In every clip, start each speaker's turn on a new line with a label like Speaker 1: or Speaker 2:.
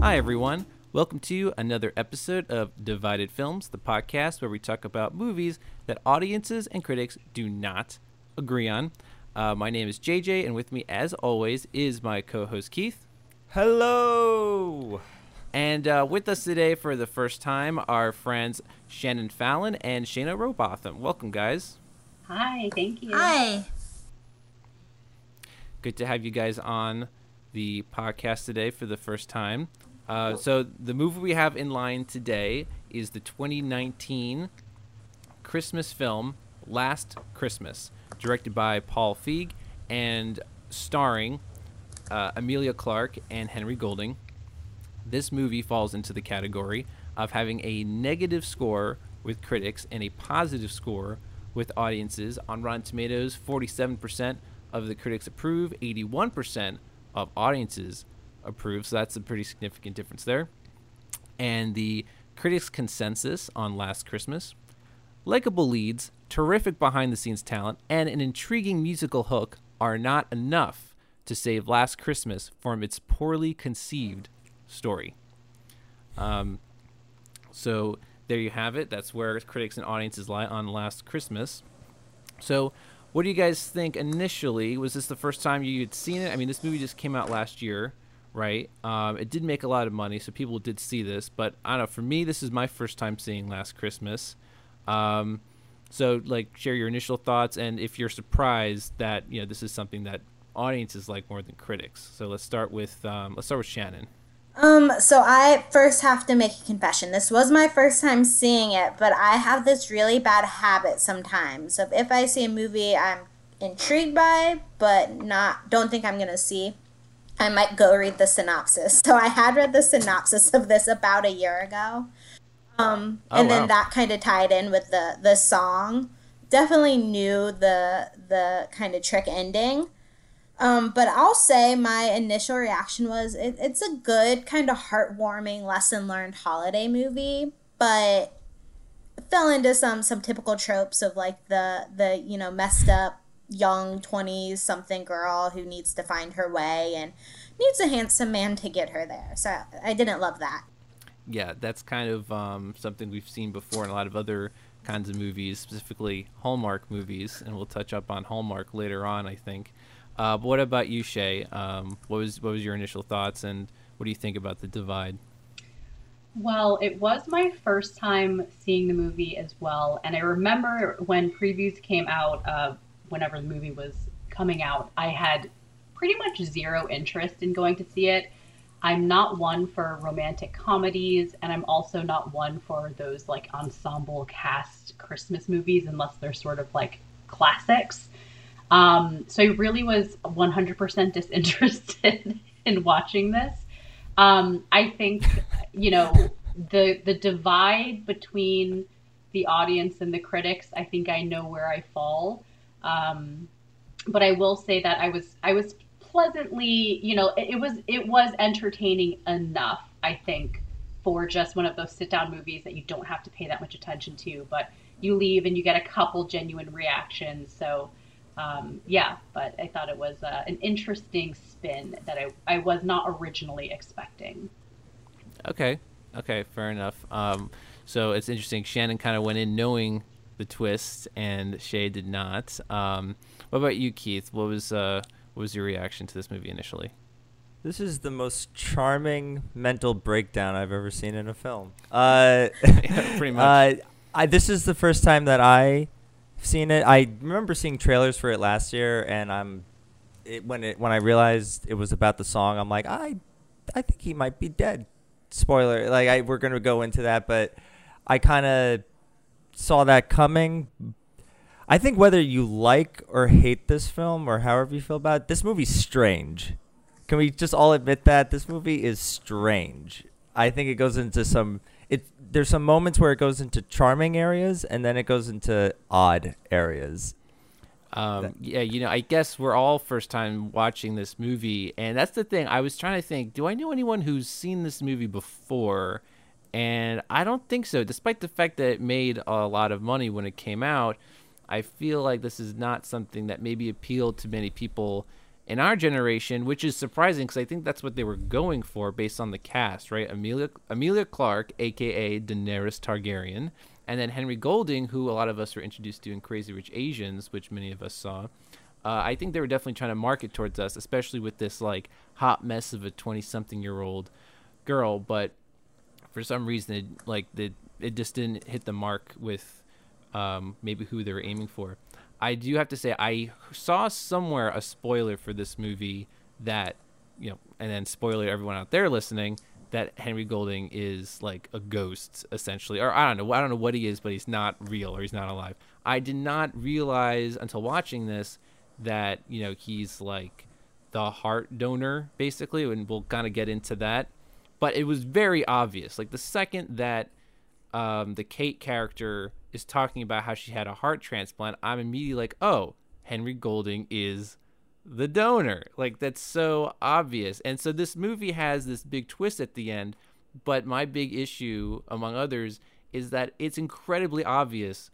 Speaker 1: Hi, everyone. Welcome to another episode of Divided Films, the podcast where we talk about movies that audiences and critics do not agree on. Uh, my name is JJ, and with me, as always, is my co host Keith.
Speaker 2: Hello.
Speaker 1: And uh, with us today for the first time are friends Shannon Fallon and Shayna Robotham. Welcome, guys.
Speaker 3: Hi, thank you.
Speaker 4: Hi.
Speaker 1: Good to have you guys on the podcast today for the first time. Uh, so, the movie we have in line today is the 2019 Christmas film Last Christmas, directed by Paul Feig and starring uh, Emilia Clarke and Henry Golding. This movie falls into the category of having a negative score with critics and a positive score with audiences. On Rotten Tomatoes, 47% of the critics approve, 81% of audiences approve. So that's a pretty significant difference there. And the critics' consensus on Last Christmas likable leads, terrific behind the scenes talent, and an intriguing musical hook are not enough to save Last Christmas from its poorly conceived story. Um, so there you have it. That's where critics and audiences lie on Last Christmas. So, what do you guys think initially? Was this the first time you had seen it? I mean, this movie just came out last year, right? Um, it did make a lot of money, so people did see this. But I don't know. For me, this is my first time seeing Last Christmas. Um, so, like, share your initial thoughts, and if you're surprised that you know this is something that audiences like more than critics. So let's start with um, let's start with Shannon.
Speaker 4: Um, so I first have to make a confession. This was my first time seeing it, but I have this really bad habit sometimes of if I see a movie I'm intrigued by, but not don't think I'm gonna see, I might go read the synopsis. So I had read the synopsis of this about a year ago. Um,
Speaker 1: Oh,
Speaker 4: and then that kind of tied in with the the song. Definitely knew the the kind of trick ending. Um, but I'll say my initial reaction was it, it's a good kind of heartwarming lesson learned holiday movie, but fell into some some typical tropes of like the the you know messed up young 20s something girl who needs to find her way and needs a handsome man to get her there. So I didn't love that.
Speaker 1: Yeah, that's kind of um, something we've seen before in a lot of other kinds of movies, specifically Hallmark movies, and we'll touch up on Hallmark later on, I think. Uh, but what about you, Shay? Um, what was what was your initial thoughts, and what do you think about the divide?
Speaker 3: Well, it was my first time seeing the movie as well, and I remember when previews came out, uh, whenever the movie was coming out, I had pretty much zero interest in going to see it. I'm not one for romantic comedies, and I'm also not one for those like ensemble cast Christmas movies unless they're sort of like classics. Um, so I really was 100% disinterested in watching this. Um, I think, you know, the the divide between the audience and the critics. I think I know where I fall. Um, but I will say that I was I was pleasantly, you know, it, it was it was entertaining enough. I think for just one of those sit down movies that you don't have to pay that much attention to, but you leave and you get a couple genuine reactions. So um, yeah, but I thought it was uh, an interesting spin that I, I was not originally expecting.
Speaker 1: Okay, okay, fair enough. Um, so it's interesting. Shannon kind of went in knowing the twist, and Shay did not. Um, what about you, Keith? What was uh, what was your reaction to this movie initially?
Speaker 2: This is the most charming mental breakdown I've ever seen in a film. Uh,
Speaker 1: Yeah, pretty much.
Speaker 2: Uh, I, this is the first time that I seen it. I remember seeing trailers for it last year, and I'm it, when it when I realized it was about the song, I'm like, I I think he might be dead. Spoiler, like I we're gonna go into that, but I kind of saw that coming. I think whether you like or hate this film or however you feel about it, this movie's strange. Can we just all admit that this movie is strange? I think it goes into some it there's some moments where it goes into charming areas and then it goes into odd areas.
Speaker 1: Um,
Speaker 2: That-
Speaker 1: yeah, you know, I guess we're all first time watching this movie, and that's the thing. I was trying to think, do I know anyone who's seen this movie before? And I don't think so, despite the fact that it made a lot of money when it came out. I feel like this is not something that maybe appealed to many people in our generation, which is surprising because I think that's what they were going for based on the cast, right? Emilia Emilia Clarke, aka Daenerys Targaryen, and then Henry Golding, who a lot of us were introduced to in Crazy Rich Asians, which many of us saw. Uh, I think they were definitely trying to market towards us, especially with this like hot mess of a twenty-something-year-old girl. But for some reason, it, like the it just didn't hit the mark with um, maybe who they were aiming for. I do have to say I saw somewhere a spoiler for this movie that you know, and then spoiler everyone out there listening that Henry Golding is like a ghost essentially, or I don't know, I don't know what he is, but he's not real or he's not alive. I did not realize until watching this that you know he's like the heart donor basically, and we'll kind of get into that. But it was very obvious, like the second that um, the Kate character is talking about how she had a heart transplant, I'm immediately like, oh, Henry Golding is the donor. Like that's so obvious. And so this movie has this big twist at the end, but my big issue among others is that it's incredibly obvious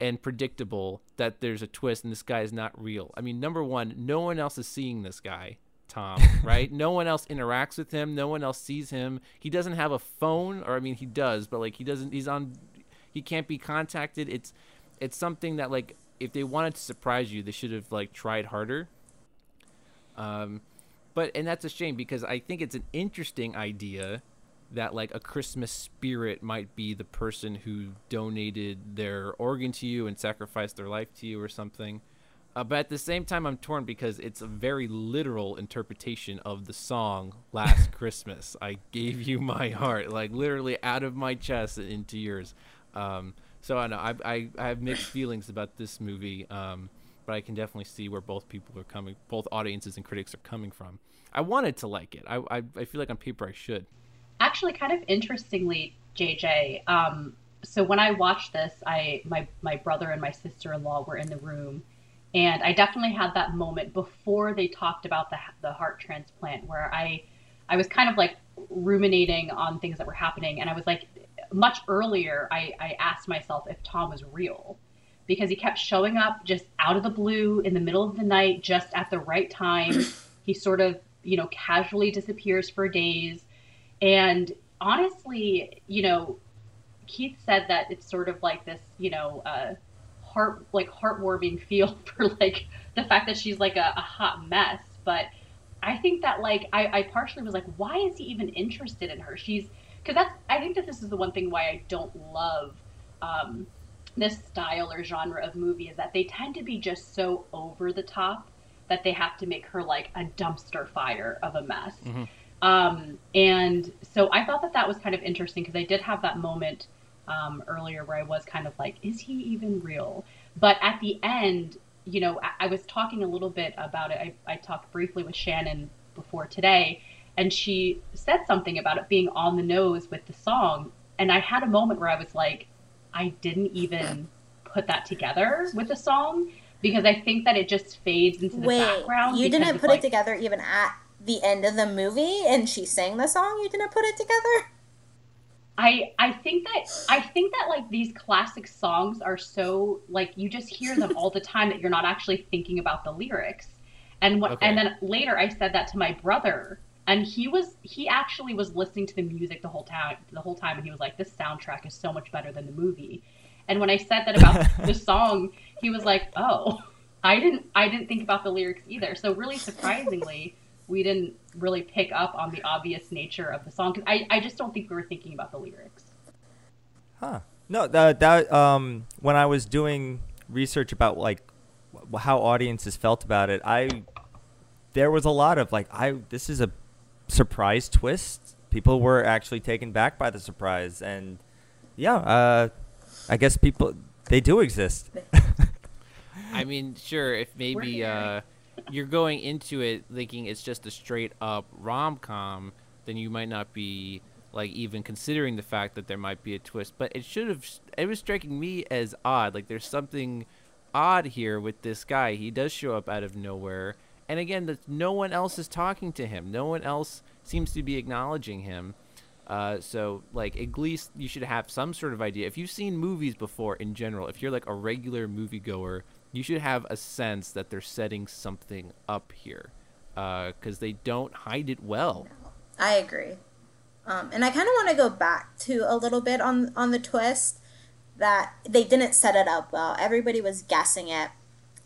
Speaker 1: and predictable that there's a twist and this guy is not real. I mean, number 1, no one else is seeing this guy. Tom, right? no one else interacts with him. No one else sees him. He doesn't have a phone, or I mean, he does, but like he doesn't. He's on. He can't be contacted. It's it's something that like if they wanted to surprise you, they should have like tried harder. Um, but and that's a shame because I think it's an interesting idea that like a Christmas spirit might be the person who donated their organ to you and sacrificed their life to you or something. Uh, but at the same time, I'm torn because it's a very literal interpretation of the song "Last Christmas." I gave you my heart, like literally out of my chest into yours. Um, so I know I, I, I have mixed feelings about this movie, um, but I can definitely see where both people are coming, both audiences and critics are coming from. I wanted to like it. I, I, I feel like on paper I should.
Speaker 3: Actually, kind of interestingly, JJ. Um, so when I watched this, I my my brother and my sister in law were in the room and I definitely had that moment before they talked about the the heart transplant where I I was kind of like ruminating on things that were happening and I was like much earlier I, I asked myself if Tom was real because he kept showing up just out of the blue in the middle of the night just at the right time. he sort of, you know, casually disappears for days. And honestly, you know, Keith said that it's sort of like this, you know, uh, heart like heartwarming feel for like the fact that she's like a, a hot mess. But I think that like I, I partially was like, why is he even interested in her? She's because that's I think that this is the one thing why I don't love um, this style or genre of movie is that they tend to be just so over the top that they have to make her like a dumpster fire of a mess. Mm-hmm. Um, and so I thought that that was kind of interesting because I did have that moment um, earlier where I was kind of like, is he even real? But at the end, you know, I, I was talking a little bit about it. I, I talked briefly with Shannon before today, and she said something about it being on the nose with the song. And I had a moment where I was like, I didn't even put that together with the song because I think that it just fades into the
Speaker 4: Wait,
Speaker 3: background.
Speaker 4: You didn't put
Speaker 3: like,
Speaker 4: it together even at the end of the movie and she sang the song? You didn't put it together?
Speaker 3: I I think that I think that like these classic songs are so like you just hear them all the time that you're not actually thinking about the lyrics. And what okay. and then later I said that to my brother and he was he actually was listening to the music the whole time the whole time and he was like this soundtrack is so much better than the movie. And when I said that about the song, he was like, "Oh, I didn't I didn't think about the lyrics either." So really surprisingly, we didn't really pick up on the obvious nature of the song because I, I just don't think we were thinking about the lyrics.
Speaker 2: Huh. No, that, that um, when I was doing research about like how audiences felt about it, I there was a lot of like I this is a surprise twist. People were actually taken back by the surprise, and yeah, uh, I guess people they do exist.
Speaker 1: I mean, sure, if maybe uh, you're going into it thinking it's just a straight up rom com, then you might not be like even considering the fact that there might be a twist. But it should have. It was striking me as odd. Like there's something odd here with this guy. He does show up out of nowhere, and again, that no one else is talking to him. No one else seems to be acknowledging him. Uh, so like at least you should have some sort of idea. If you've seen movies before in general, if you're like a regular moviegoer, you should have a sense that they're setting something up here, because they don't hide it well.
Speaker 4: I agree. Um, and I kind of want to go back to a little bit on on the twist that they didn't set it up well. Everybody was guessing it.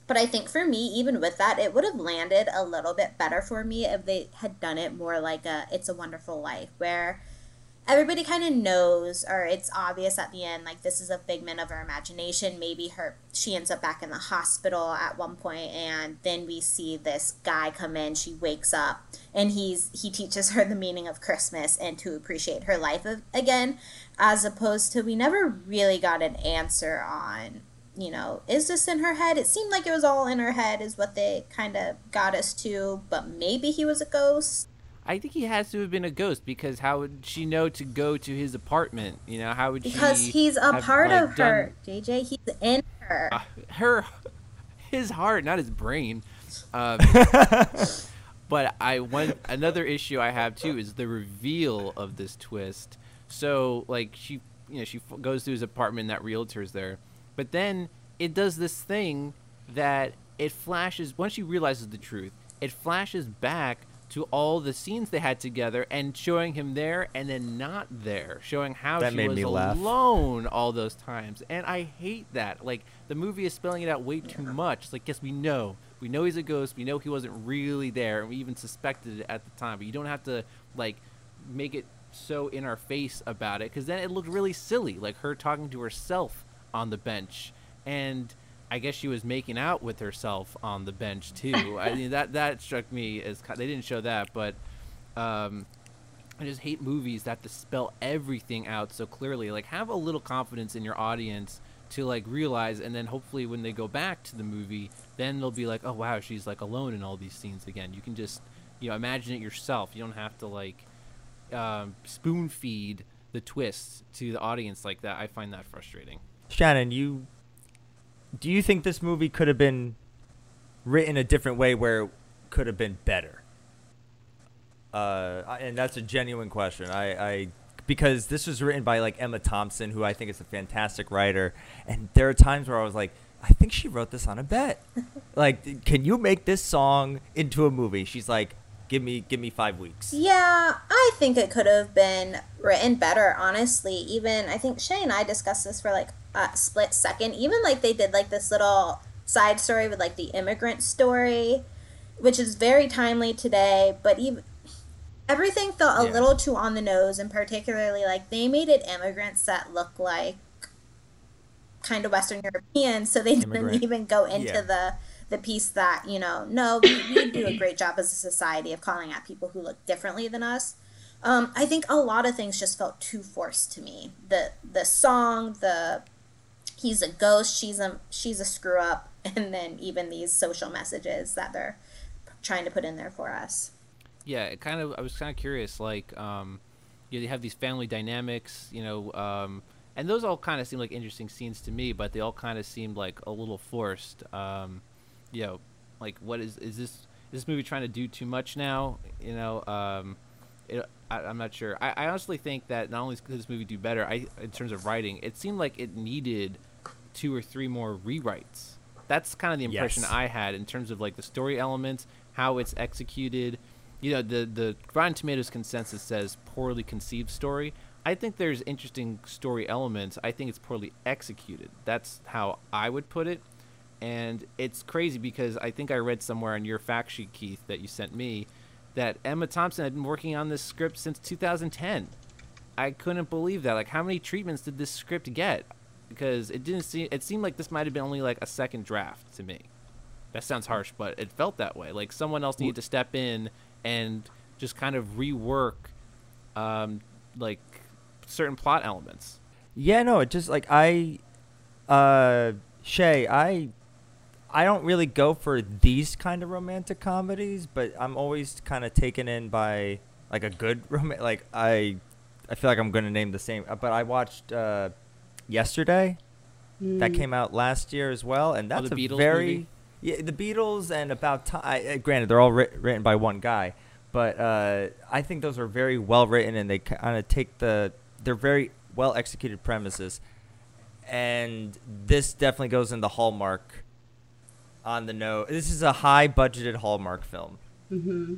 Speaker 4: But I think for me, even with that, it would have landed a little bit better for me if they had done it more like a It's a Wonderful Life, where everybody kind of knows or it's obvious at the end like this is a figment of her imagination. Maybe her she ends up back in the hospital at one point and then we see this guy come in. She wakes up and he's he teaches her the meaning of christmas and to appreciate her life again as opposed to we never really got an answer on you know is this in her head it seemed like it was all in her head is what they kind of got us to but maybe he was a ghost
Speaker 1: I think he has to have been a ghost because how would she know to go to his apartment? You know, how would
Speaker 4: because
Speaker 1: she?
Speaker 4: Because he's a have, part like, of her, done... JJ. He's in her. Uh,
Speaker 1: her, his heart, not his brain. Um, but I one another issue I have too is the reveal of this twist. So like she, you know, she goes to his apartment. That realtor's there, but then it does this thing that it flashes once she realizes the truth. It flashes back to all the scenes they had together and showing him there and then not there, showing how
Speaker 2: that
Speaker 1: she was
Speaker 2: alone
Speaker 1: laugh. all those times. And I hate that. Like the movie is spelling it out way too much. It's like, yes, we know. We know he's a ghost. We know he wasn't really there, and we even suspected it at the time. But you don't have to like make it so in our face about it because then it looked really silly, like her talking to herself on the bench and I guess she was making out with herself on the bench too. I mean that that struck me as they didn't show that, but um, I just hate movies that have to spell everything out so clearly. Like have a little confidence in your audience to like realize, and then hopefully when they go back to the movie, then they'll be like, oh wow, she's like alone in all these scenes again. You can just you know imagine it yourself. You don't have to like um, spoon feed the twists to the audience like that. I find that frustrating.
Speaker 2: Shannon, you do you think this movie could have been written a different way where it could have been better? Uh, and that's a genuine question. I, I because this was written by like Emma Thompson, who I think is a fantastic writer, and there are times where I was like, I think she wrote this on a bet. like, can you make this song into a movie? She's like, give me give me five weeks.
Speaker 4: Yeah, I think it could have been written better. Honestly, even I think Shay and I discussed this for like a split second. Even like they did like this little side story with like the immigrant story, which is very timely today. But even everything felt a yeah. little too on the nose, and particularly like they made it immigrants that look like kind of Western European, so they Immigrant. didn't even go into yeah. the the piece that you know no we, we do a great job as a society of calling out people who look differently than us um, i think a lot of things just felt too forced to me the the song the he's a ghost, she's a she's a screw up, and then even these social messages that they're trying to put in there for us.
Speaker 1: Yeah, it kind of. I was kind of curious, like, um, you have these family dynamics, you know, um, and those all kind of seem like interesting scenes to me, but they all kind of seemed like a little forced. Um, you know, like, what is is this? Is this movie trying to do too much now? You know, um, it, I, am not sure. I, I honestly think that not only could this movie do better, I in terms of writing, it seemed like it needed two or three more rewrites. That's kind of the impression yes. I had in terms of like the story elements, how it's executed. You know, the the Rotten Tomatoes consensus says poorly conceived story. I think there's interesting story elements. I think it's poorly executed. That's how I would put it. And it's crazy because I think I read somewhere on your fact sheet, Keith, that you sent me, that Emma Thompson had been working on this script since 2010. I couldn't believe that. Like, how many treatments did this script get? because it didn't seem it seemed like this might have been only like a second draft to me. That sounds harsh, but it felt that way. Like someone else needed to step in and just kind of rework, um, like certain plot elements.
Speaker 2: Yeah, no, it just like I, uh, Shay, I, I don't really go for these kind of romantic comedies, but I'm always kind of taken in by like a good romantic. Like I, I feel like I'm going to name the same, but I watched. Uh, yesterday. Mm. That came out last year as well, and that's
Speaker 1: oh, a
Speaker 2: very
Speaker 1: movie?
Speaker 2: yeah the Beatles and about time. Granted, they're all ri- written by one guy, but uh, I think those are very well written, and they kind of take the they're very well executed premises, and this definitely goes in the hallmark. On the note, this is a high budgeted hallmark film.
Speaker 3: Mm-hmm.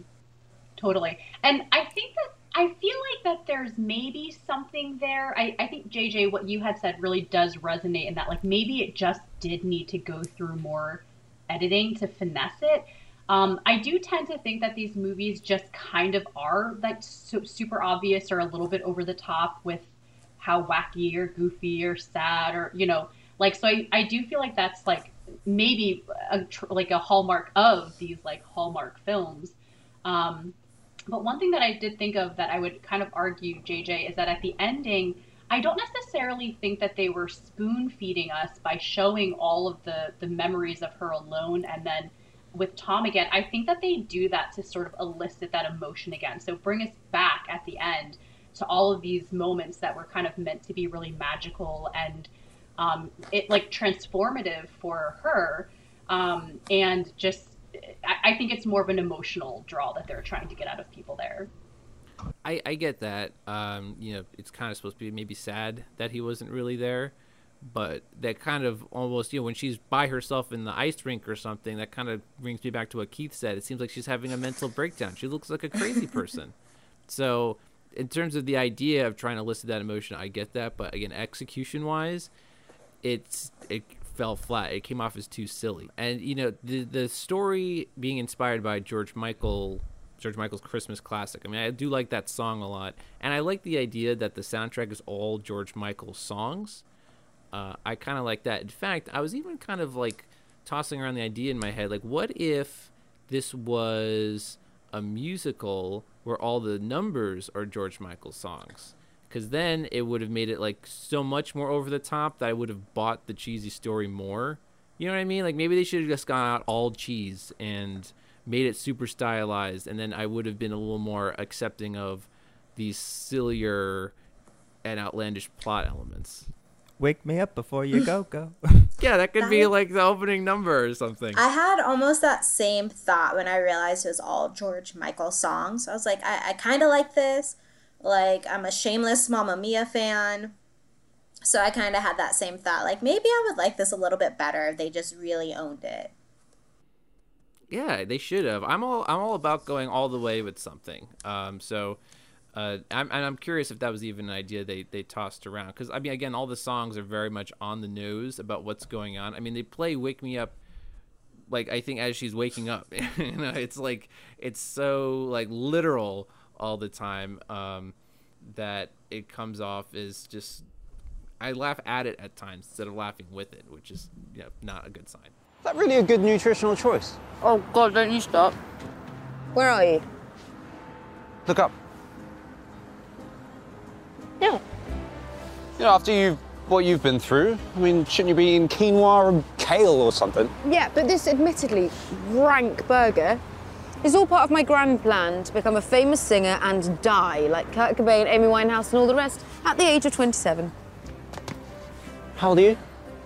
Speaker 3: Totally, and I think that I feel like that there's maybe something there. I, I think JJ, what you had said really does resonate in that like maybe it just did need to go through more editing to finesse it. Um, I do tend to think that these movies just kind of are like so, super obvious or a little bit over the top with how wacky or goofy or sad or you know like so I, I do feel like that's like maybe a, like a hallmark of these like hallmark films um, but one thing that I did think of that I would kind of argue, JJ, is that at the ending, I don't necessarily think that they were spoon feeding us by showing all of the the memories of her alone and then with Tom again. I think that they do that to sort of elicit that emotion again. So bring us back at the end to all of these moments that were kind of meant to be really magical and um, it like transformative for her um, and just I, I think it's more of an emotional draw that they're trying to get out of people there.
Speaker 1: I, I get that. Um, you know, it's kind of supposed to be maybe sad that he wasn't really there, but that kind of almost, you know, when she's by herself in the ice rink or something, that kind of brings me back to what Keith said. It seems like she's having a mental breakdown. She looks like a crazy person. so, in terms of the idea of trying to elicit that emotion, I get that, but again, execution wise, it's it fell flat. It came off as too silly. And you know, the the story being inspired by George Michael George Michael's Christmas classic. I mean, I do like that song a lot, and I like the idea that the soundtrack is all George Michael songs. Uh, I kind of like that. In fact, I was even kind of like tossing around the idea in my head, like, what if this was a musical where all the numbers are George Michael songs? Because then it would have made it like so much more over the top that I would have bought the cheesy story more. You know what I mean? Like maybe they should have just gone out all cheese and made it super stylized, and then I would have been a little more accepting of these sillier and outlandish plot elements.
Speaker 2: Wake me up before you go go.
Speaker 1: yeah, that could that be like the opening number or something.
Speaker 4: I had almost that same thought when I realized it was all George Michael songs. I was like, I, I kind of like this like, I'm a shameless Mamma Mia fan. So I kind of had that same thought. Like, maybe I would like this a little bit better if they just really owned it.
Speaker 1: Yeah, they should have. I'm all I'm all about going all the way with something. Um, so uh, I'm and I'm curious if that was even an idea they they tossed around because I mean again all the songs are very much on the nose about what's going on. I mean they play "Wake Me Up" like I think as she's waking up. you know, it's like it's so like literal all the time um, that it comes off as just I laugh at it at times instead of laughing with it, which is you know, not a good sign.
Speaker 5: Is that really a good nutritional choice?
Speaker 6: Oh God, don't you stop. Where are you?
Speaker 5: Look up.
Speaker 6: Yeah.
Speaker 5: You know, after you've what you've been through, I mean, shouldn't you be eating quinoa or kale or something?
Speaker 6: Yeah, but this admittedly rank burger it's all part of my grand plan to become a famous singer and die like Kurt Cobain, Amy Winehouse, and all the rest at the age of 27.
Speaker 5: How old are you?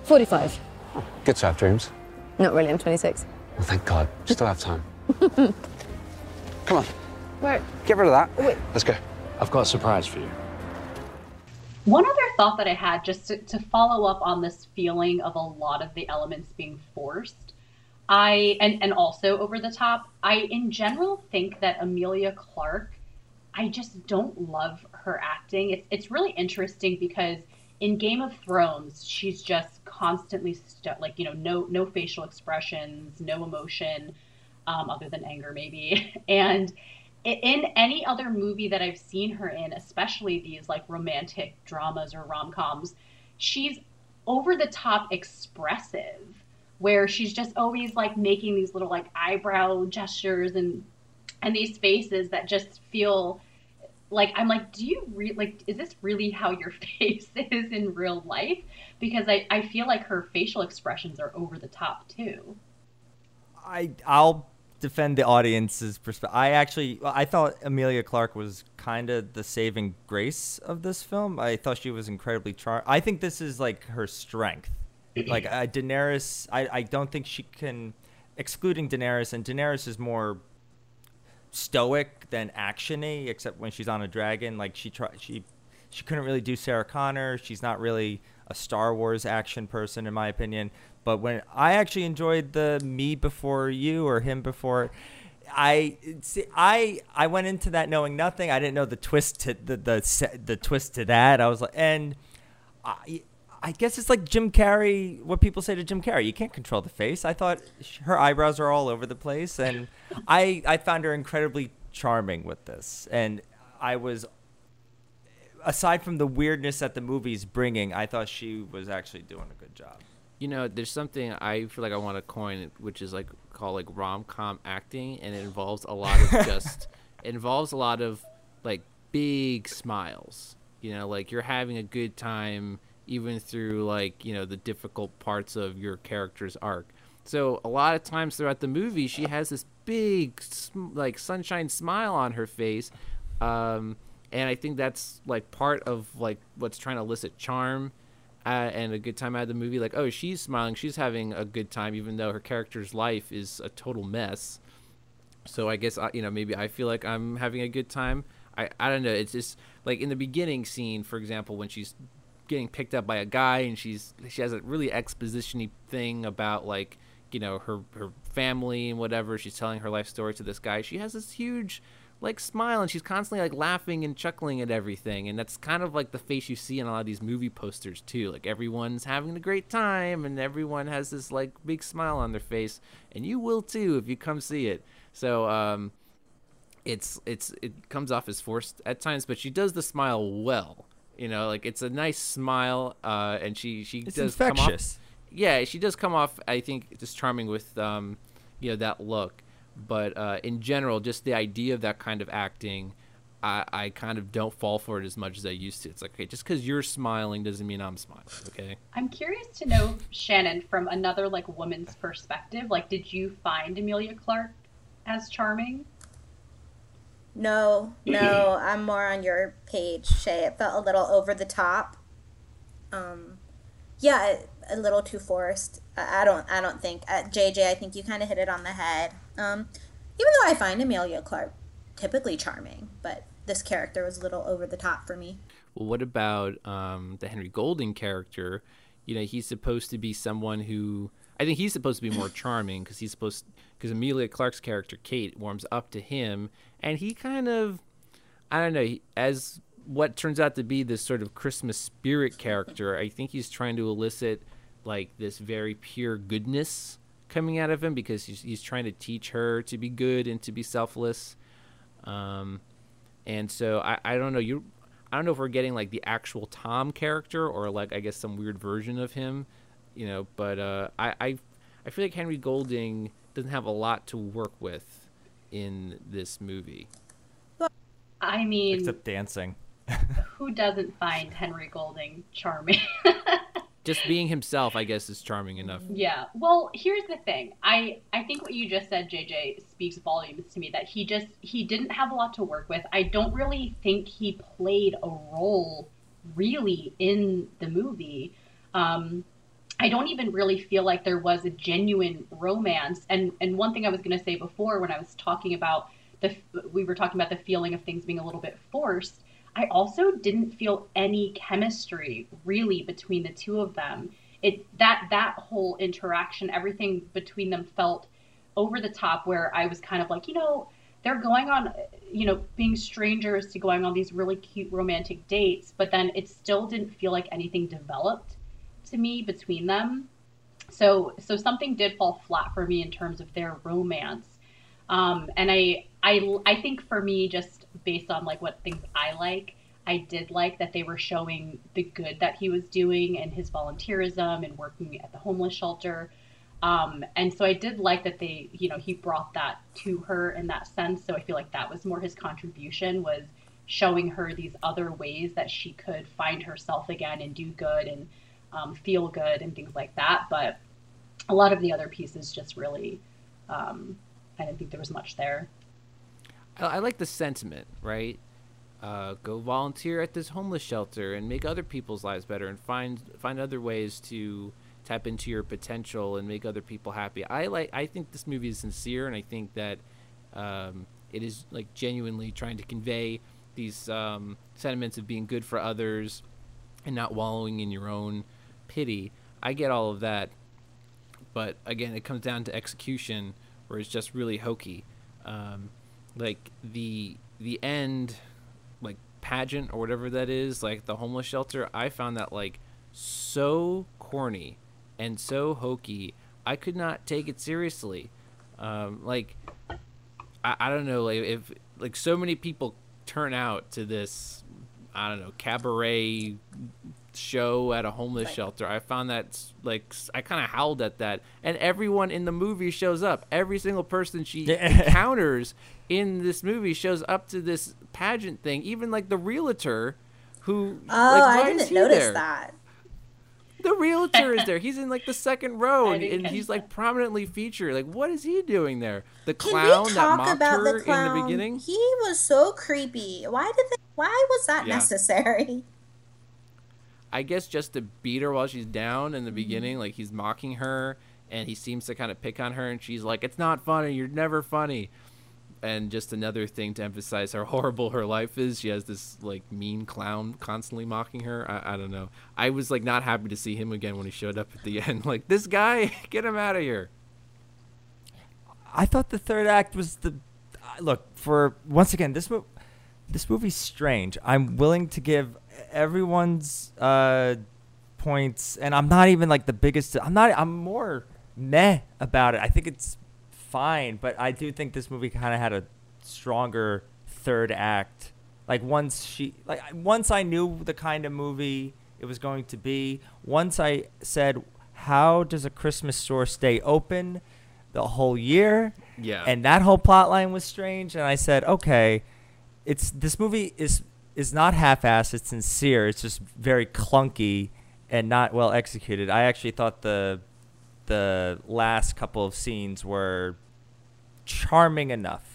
Speaker 6: 45.
Speaker 5: Oh, good to have dreams.
Speaker 6: Not really, I'm 26.
Speaker 5: Well, thank God. Still have time. Come on.
Speaker 6: Where?
Speaker 5: Get rid of that.
Speaker 6: Wait.
Speaker 5: Let's go. I've got a surprise for you.
Speaker 3: One other thought that I had, just to, to follow up on this feeling of a lot of the elements being forced, I and and also over the top. I in general think that Emilia Clarke, I just don't love her acting. It's it's really interesting because in Game of Thrones, she's just constantly stu- like you know no no facial expressions, no emotion, um, other than anger maybe, and in any other movie that I've seen her in, especially these like romantic dramas or rom coms, she's over the top expressive where she's just always like making these little like eyebrow gestures and and these faces that just feel like I'm like, do you re- like is this really how your face is in real life? Because I, I feel like her facial expressions are over the top too.
Speaker 2: I I'll defend the audience's perspective. I actually I thought Emilia Clarke was kind of the saving grace of this film. I thought she was incredibly charming. I think this is like her strength like uh, Daenerys, I, I don't think she can, excluding Daenerys, and Daenerys is more stoic than actiony, except when she's on a dragon. Like she try she she couldn't really do Sarah Connor. She's not really a Star Wars action person, in my opinion. But when I actually enjoyed the me before you or him before, I see, I I went into that knowing nothing. I didn't know the twist to the the the twist to that. I was like, and I I guess it's like Jim Carrey. What people say to Jim Carrey, you can't control the face. I thought her eyebrows are all over the place, and I I found her incredibly charming with this, and I was. Aside from the weirdness that the movie's bringing, I thought she was actually doing a good job.
Speaker 1: You know, there's something I feel like I want to coin, which is like called like rom com acting, and it involves a lot of just it involves a lot of like big smiles. You know, like you're having a good time even through like you know the difficult parts of your character's arc. So a lot of times throughout the movie, she has this big like sunshine smile on her face. Um, and I think that's like part of like what's trying to elicit charm uh, and a good time out of the movie. Like, oh, she's smiling, she's having a good time, even though her character's life is a total mess. So I guess uh, you know maybe I feel like I'm having a good time. I I don't know. It's just like in the beginning scene, for example, when she's getting picked up by a guy and she's she has a really expositiony thing about like you know her her family and whatever. She's telling her life story to this guy. She has this huge like smile and she's constantly like laughing and chuckling at everything. And that's kind of like the face you see in a lot of these movie posters too. Like everyone's having a great time and everyone has this like big smile on their face. And you will too if you come see it. So um it's it's it comes off as forced at times but she does the smile well you know like it's a nice smile uh and she she
Speaker 2: it's
Speaker 1: does
Speaker 2: infectious
Speaker 1: come off, yeah she does come off i think just charming with um you know that look but uh, in general, just the idea of that kind of acting, I, I kind of don't fall for it as much as I used to. It's like, okay, just because you're smiling doesn't mean I'm smiling. Okay.
Speaker 3: I'm curious to know, Shannon, from another like woman's perspective. Like, did you find Emilia Clarke as charming?
Speaker 4: No, no, I'm more on your page, Shay. It felt a little over the top. Um, yeah, a little too forced. I, I don't, I don't think. Uh, JJ, I think you kind of hit it on the head. Um, even though I find Emilia Clarke typically charming, but this character was a little over the top for me.
Speaker 1: Well, what about um, the Henry Golding character? You know, he's supposed to be someone who I think he's supposed to be more charming because he's supposed because Emilia Clarke's character Kate warms up to him, and he kind of I don't know as what turns out to be this sort of Christmas spirit character. I think he's trying to elicit like this very pure goodness coming out of him because he's, he's trying to teach her to be good and to be selfless. Um, and so I, I don't know you I don't know if we're getting like the actual Tom character or like I guess some weird version of him, you know. But uh, I, I I feel like Henry Golding doesn't have a lot to work with in this movie.
Speaker 3: I mean,
Speaker 2: except dancing.
Speaker 3: who doesn't find Henry Golding charming?
Speaker 1: just being himself, I guess, is charming enough.
Speaker 3: Yeah. Well, here's the thing. I I think what you just said, JJ, speaks volumes to me. That he just he didn't have a lot to work with. I don't really think he played a role really in the movie. Um, I don't even really feel like there was a genuine romance. And and one thing I was going to say before when I was talking about the we were talking about the feeling of things being a little bit forced I also didn't feel any chemistry really between the two of them. It that that whole interaction, everything between them felt over the top where I was kind of like, you know, they're going on, you know, being strangers to going on these really cute romantic dates, but then it still didn't feel like anything developed to me between them. So so something did fall flat for me in terms of their romance. Um, and I I I think for me just based on like what things I like. I did like that they were showing the good that he was doing and his volunteerism and working at the homeless shelter. Um, and so I did like that they, you know, he brought that to her in that sense. So I feel like that was more his contribution was showing her these other ways that she could find herself again and do good and um, feel good and things like that. But a lot of the other pieces just really, um, I didn't think there was much there.
Speaker 1: I, I like the sentiment, right? Uh, go volunteer at this homeless shelter and make other people's lives better and find find other ways to tap into your potential and make other people happy. I like I think this movie is sincere and I think that um, it is like genuinely trying to convey these um, sentiments of being good for others and not wallowing in your own pity. I get all of that, but again, it comes down to execution, where it's just really hokey. Um, like the the end, like pageant or whatever that is, like the homeless shelter. I found that like so corny and so hokey. I could not take it seriously. Um, like I, I don't know like if like so many people turn out to this I don't know cabaret show at a homeless shelter. I found that like I kind of howled at that, and everyone in the movie shows up. Every single person she encounters in this movie shows up to this pageant thing. Even like the realtor, who
Speaker 4: oh,
Speaker 1: like,
Speaker 4: I didn't notice
Speaker 1: there?
Speaker 4: that.
Speaker 1: The realtor is there. He's in like the second row, and, and he's like prominently featured. Like, what is he doing there? The
Speaker 4: Can
Speaker 1: clown
Speaker 4: we
Speaker 1: that
Speaker 4: talk
Speaker 1: mocked
Speaker 4: about
Speaker 1: her
Speaker 4: the clown?
Speaker 1: in the beginning.
Speaker 4: He was so creepy. Why did they? Why was that
Speaker 1: Yeah.
Speaker 4: necessary?
Speaker 1: I guess just to beat her while she's down
Speaker 4: Mm-hmm.
Speaker 1: in the beginning, like he's mocking her and he seems to kind of pick on her and she's like, It's not funny, you're never funny. And just another thing to emphasize how horrible her life is. She has this like mean clown constantly mocking her. I, I don't know. I was like not happy to see him again when he showed up at the end. Like, this guy, get him out of here.
Speaker 2: I thought the third act was the I- look for once again this movie. This movie's strange. I'm willing to give everyone's uh, points, and I'm not even like the biggest. I'm not. I'm more meh about it. I think it's fine, but I do think this movie kind of had a stronger third act. Like once she, like once I knew the kind of movie it was going to be. Once I said, "How does a Christmas store stay open?" the whole year.
Speaker 1: Yeah.
Speaker 2: And that whole plot line was strange and I said, "Okay, it's this movie is is not half-assed, it's sincere. It's just very clunky and not well executed." I actually thought the the last couple of scenes were charming enough.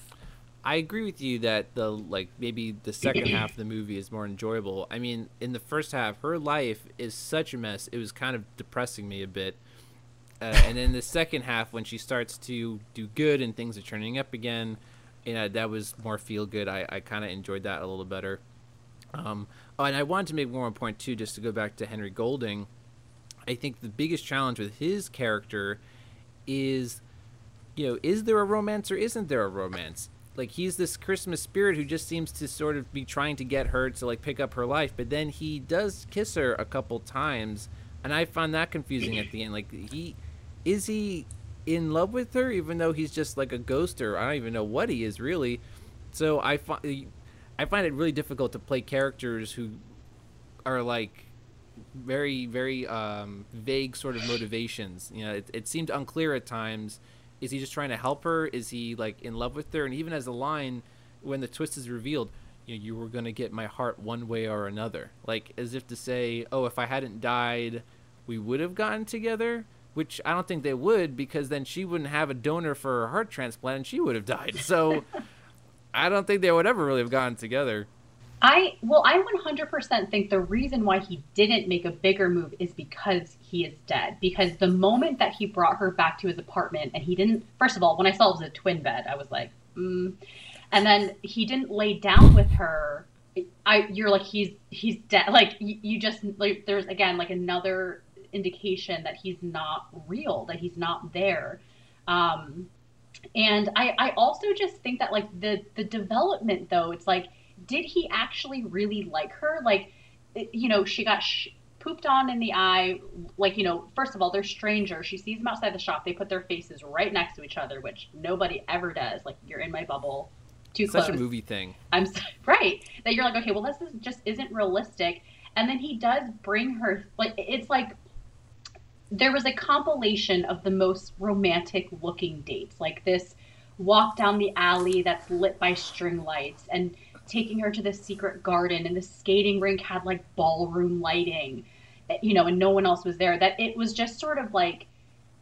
Speaker 1: I agree with you that the like maybe the second half of the movie is more enjoyable. I mean, in the first half, her life is such a mess. It was kind of depressing me a bit. Uh, and then the second half, when she starts to do good and things are turning up again, you know, that was more feel good. I, I kind of enjoyed that a little better. Um, oh, and I wanted to make one more point too, just to go back to Henry Golding. I think the biggest challenge with his character is, you know, is there a romance or isn't there a romance? Like he's this Christmas spirit who just seems to sort of be trying to get her to like pick up her life, but then he does kiss her a couple times, and I found that confusing at the end. Like he is he in love with her even though he's just like a ghost or I don't even know what he is really. So I find I find it really difficult to play characters who are like very very um, vague sort of motivations. You know, it, it seemed unclear at times. Is he just trying to help her? Is he like in love with her? And even as a line, when the twist is revealed, you know, you were gonna get my heart one way or another, like as if to say, oh, if I hadn't died, we would have gotten together. Which I don't think they would because then she wouldn't have a donor for her heart transplant and she would have died. So I don't think they would ever really have gotten together.
Speaker 3: I well, I 100% think the reason why he didn't make a bigger move is because he is dead. Because the moment that he brought her back to his apartment, and he didn't. First of all, when I saw it was a twin bed, I was like, mm. and then he didn't lay down with her. I you're like he's he's dead. Like you, you just like there's again like another indication that he's not real, that he's not there. Um, and I, I also just think that like the the development though, it's like, did he actually really like her? Like, you know, she got sh- pooped on in the eye. Like, you know, first of all, they're strangers. She sees them outside the shop. They put their faces right next to each other, which nobody ever does. Like, you're in my bubble, too
Speaker 1: Such
Speaker 3: close.
Speaker 1: a movie thing.
Speaker 3: I'm s- right that you're like, okay, well, this is just isn't realistic. And then he does bring her like it's like there was a compilation of the most romantic looking dates, like this walk down the alley that's lit by string lights and taking her to the secret garden and the skating rink had like ballroom lighting you know and no one else was there that it was just sort of like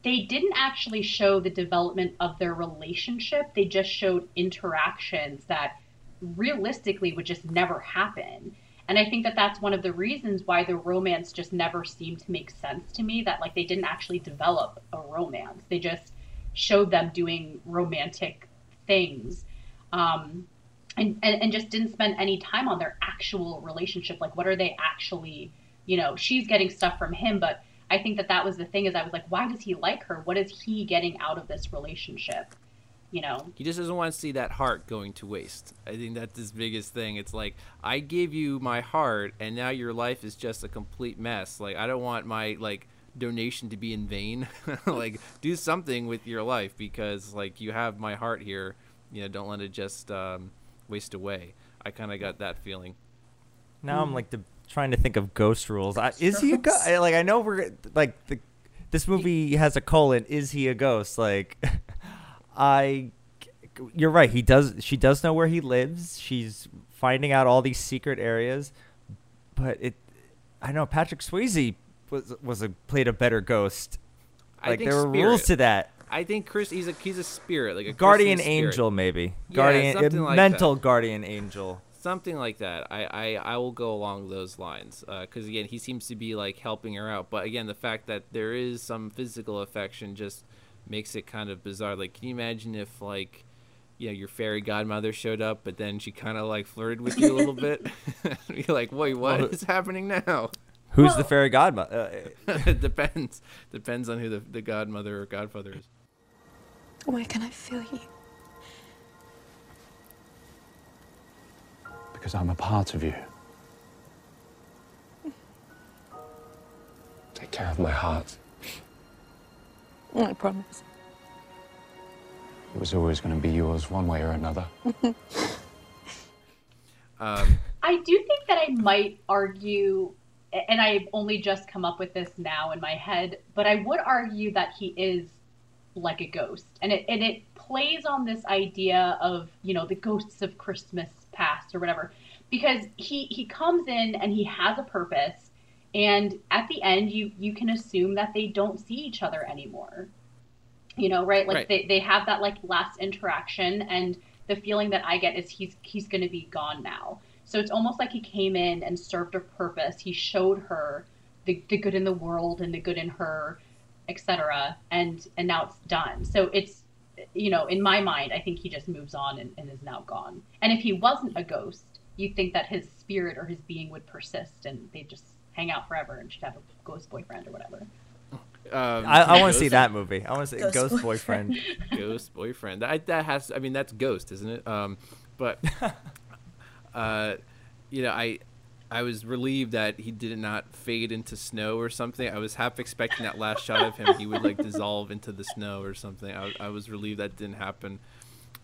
Speaker 3: they didn't actually show the development of their relationship they just showed interactions that realistically would just never happen and i think that that's one of the reasons why the romance just never seemed to make sense to me that like they didn't actually develop a romance they just showed them doing romantic things um, and, and and just didn't spend any time on their actual relationship. Like, what are they actually? You know, she's getting stuff from him, but I think that that was the thing. Is I was like, why does he like her? What is he getting out of this relationship? You know,
Speaker 1: He just doesn't want to see that heart going to waste. I think that's his biggest thing. It's like I gave you my heart, and now your life is just a complete mess. Like I don't want my like donation to be in vain. like do something with your life because like you have my heart here. You know, don't let it just um, waste away. I kind of got that feeling.
Speaker 2: Now I'm like the, trying to think of ghost rules. I, is he a ghost? Like I know we're like the this movie has a colon. Is he a ghost? Like I, you're right. He does. She does know where he lives. She's finding out all these secret areas, but it. I know Patrick Swayze was was a played a better ghost.
Speaker 1: I
Speaker 2: Like
Speaker 1: think
Speaker 2: there were
Speaker 1: spirit.
Speaker 2: rules to that.
Speaker 1: I think Chris, he's a he's a spirit, like a
Speaker 2: Guardian
Speaker 1: spirit.
Speaker 2: angel, maybe.
Speaker 1: Yeah,
Speaker 2: Guardian,
Speaker 1: something
Speaker 2: uh,
Speaker 1: like
Speaker 2: mental
Speaker 1: that.
Speaker 2: guardian angel.
Speaker 1: something like that. I, I, I will go along those lines because again, he seems to be like helping her out. But again, the fact that there is some physical affection just makes it kind of bizarre. Like, can you imagine if like you know your fairy godmother showed up, but then she kind of like flirted with you a little bit? You're like, wait, what
Speaker 2: Well,
Speaker 1: is happening now?
Speaker 2: Who's the fairy godmother? Uh,
Speaker 1: it depends. Depends on who the, the godmother or godfather is.
Speaker 7: Where can I feel you?
Speaker 5: Because I'm a part of you. Take care of my heart.
Speaker 7: I promise.
Speaker 5: It was always going to be yours, one way or another.
Speaker 1: Um,
Speaker 3: I do think that I might argue, and I've only just come up with this now in my head, but I would argue that he is like a ghost, and it and it plays on this idea of you know the ghosts of Christmas past or whatever, because he he comes in and he has a purpose, and at the end you you can assume that they don't see each other anymore. You know, right? Like
Speaker 1: Right.
Speaker 3: they they have that like last interaction and the feeling that I get is he's he's going to be gone now. So it's almost like he came in and served a purpose. He showed her the, the good in the world and the good in her, etc. And and now it's done. So it's you know in my mind I think he just moves on and, and is now gone. And if he wasn't a ghost, you'd think that his spirit or his being would persist and they'd just hang out forever and should have a ghost boyfriend or whatever.
Speaker 1: um,
Speaker 2: I, I want to see that movie. I want to see
Speaker 4: Ghost
Speaker 2: Ghost,
Speaker 4: Boyfriend.
Speaker 2: Boyfriend.
Speaker 1: ghost boyfriend. That that has. I mean, that's ghost, isn't it? Um, but uh, you know, I I was relieved that he did not fade into snow or something. I was half expecting that last shot of him, he would like dissolve into the snow or something. I, I was relieved that didn't happen.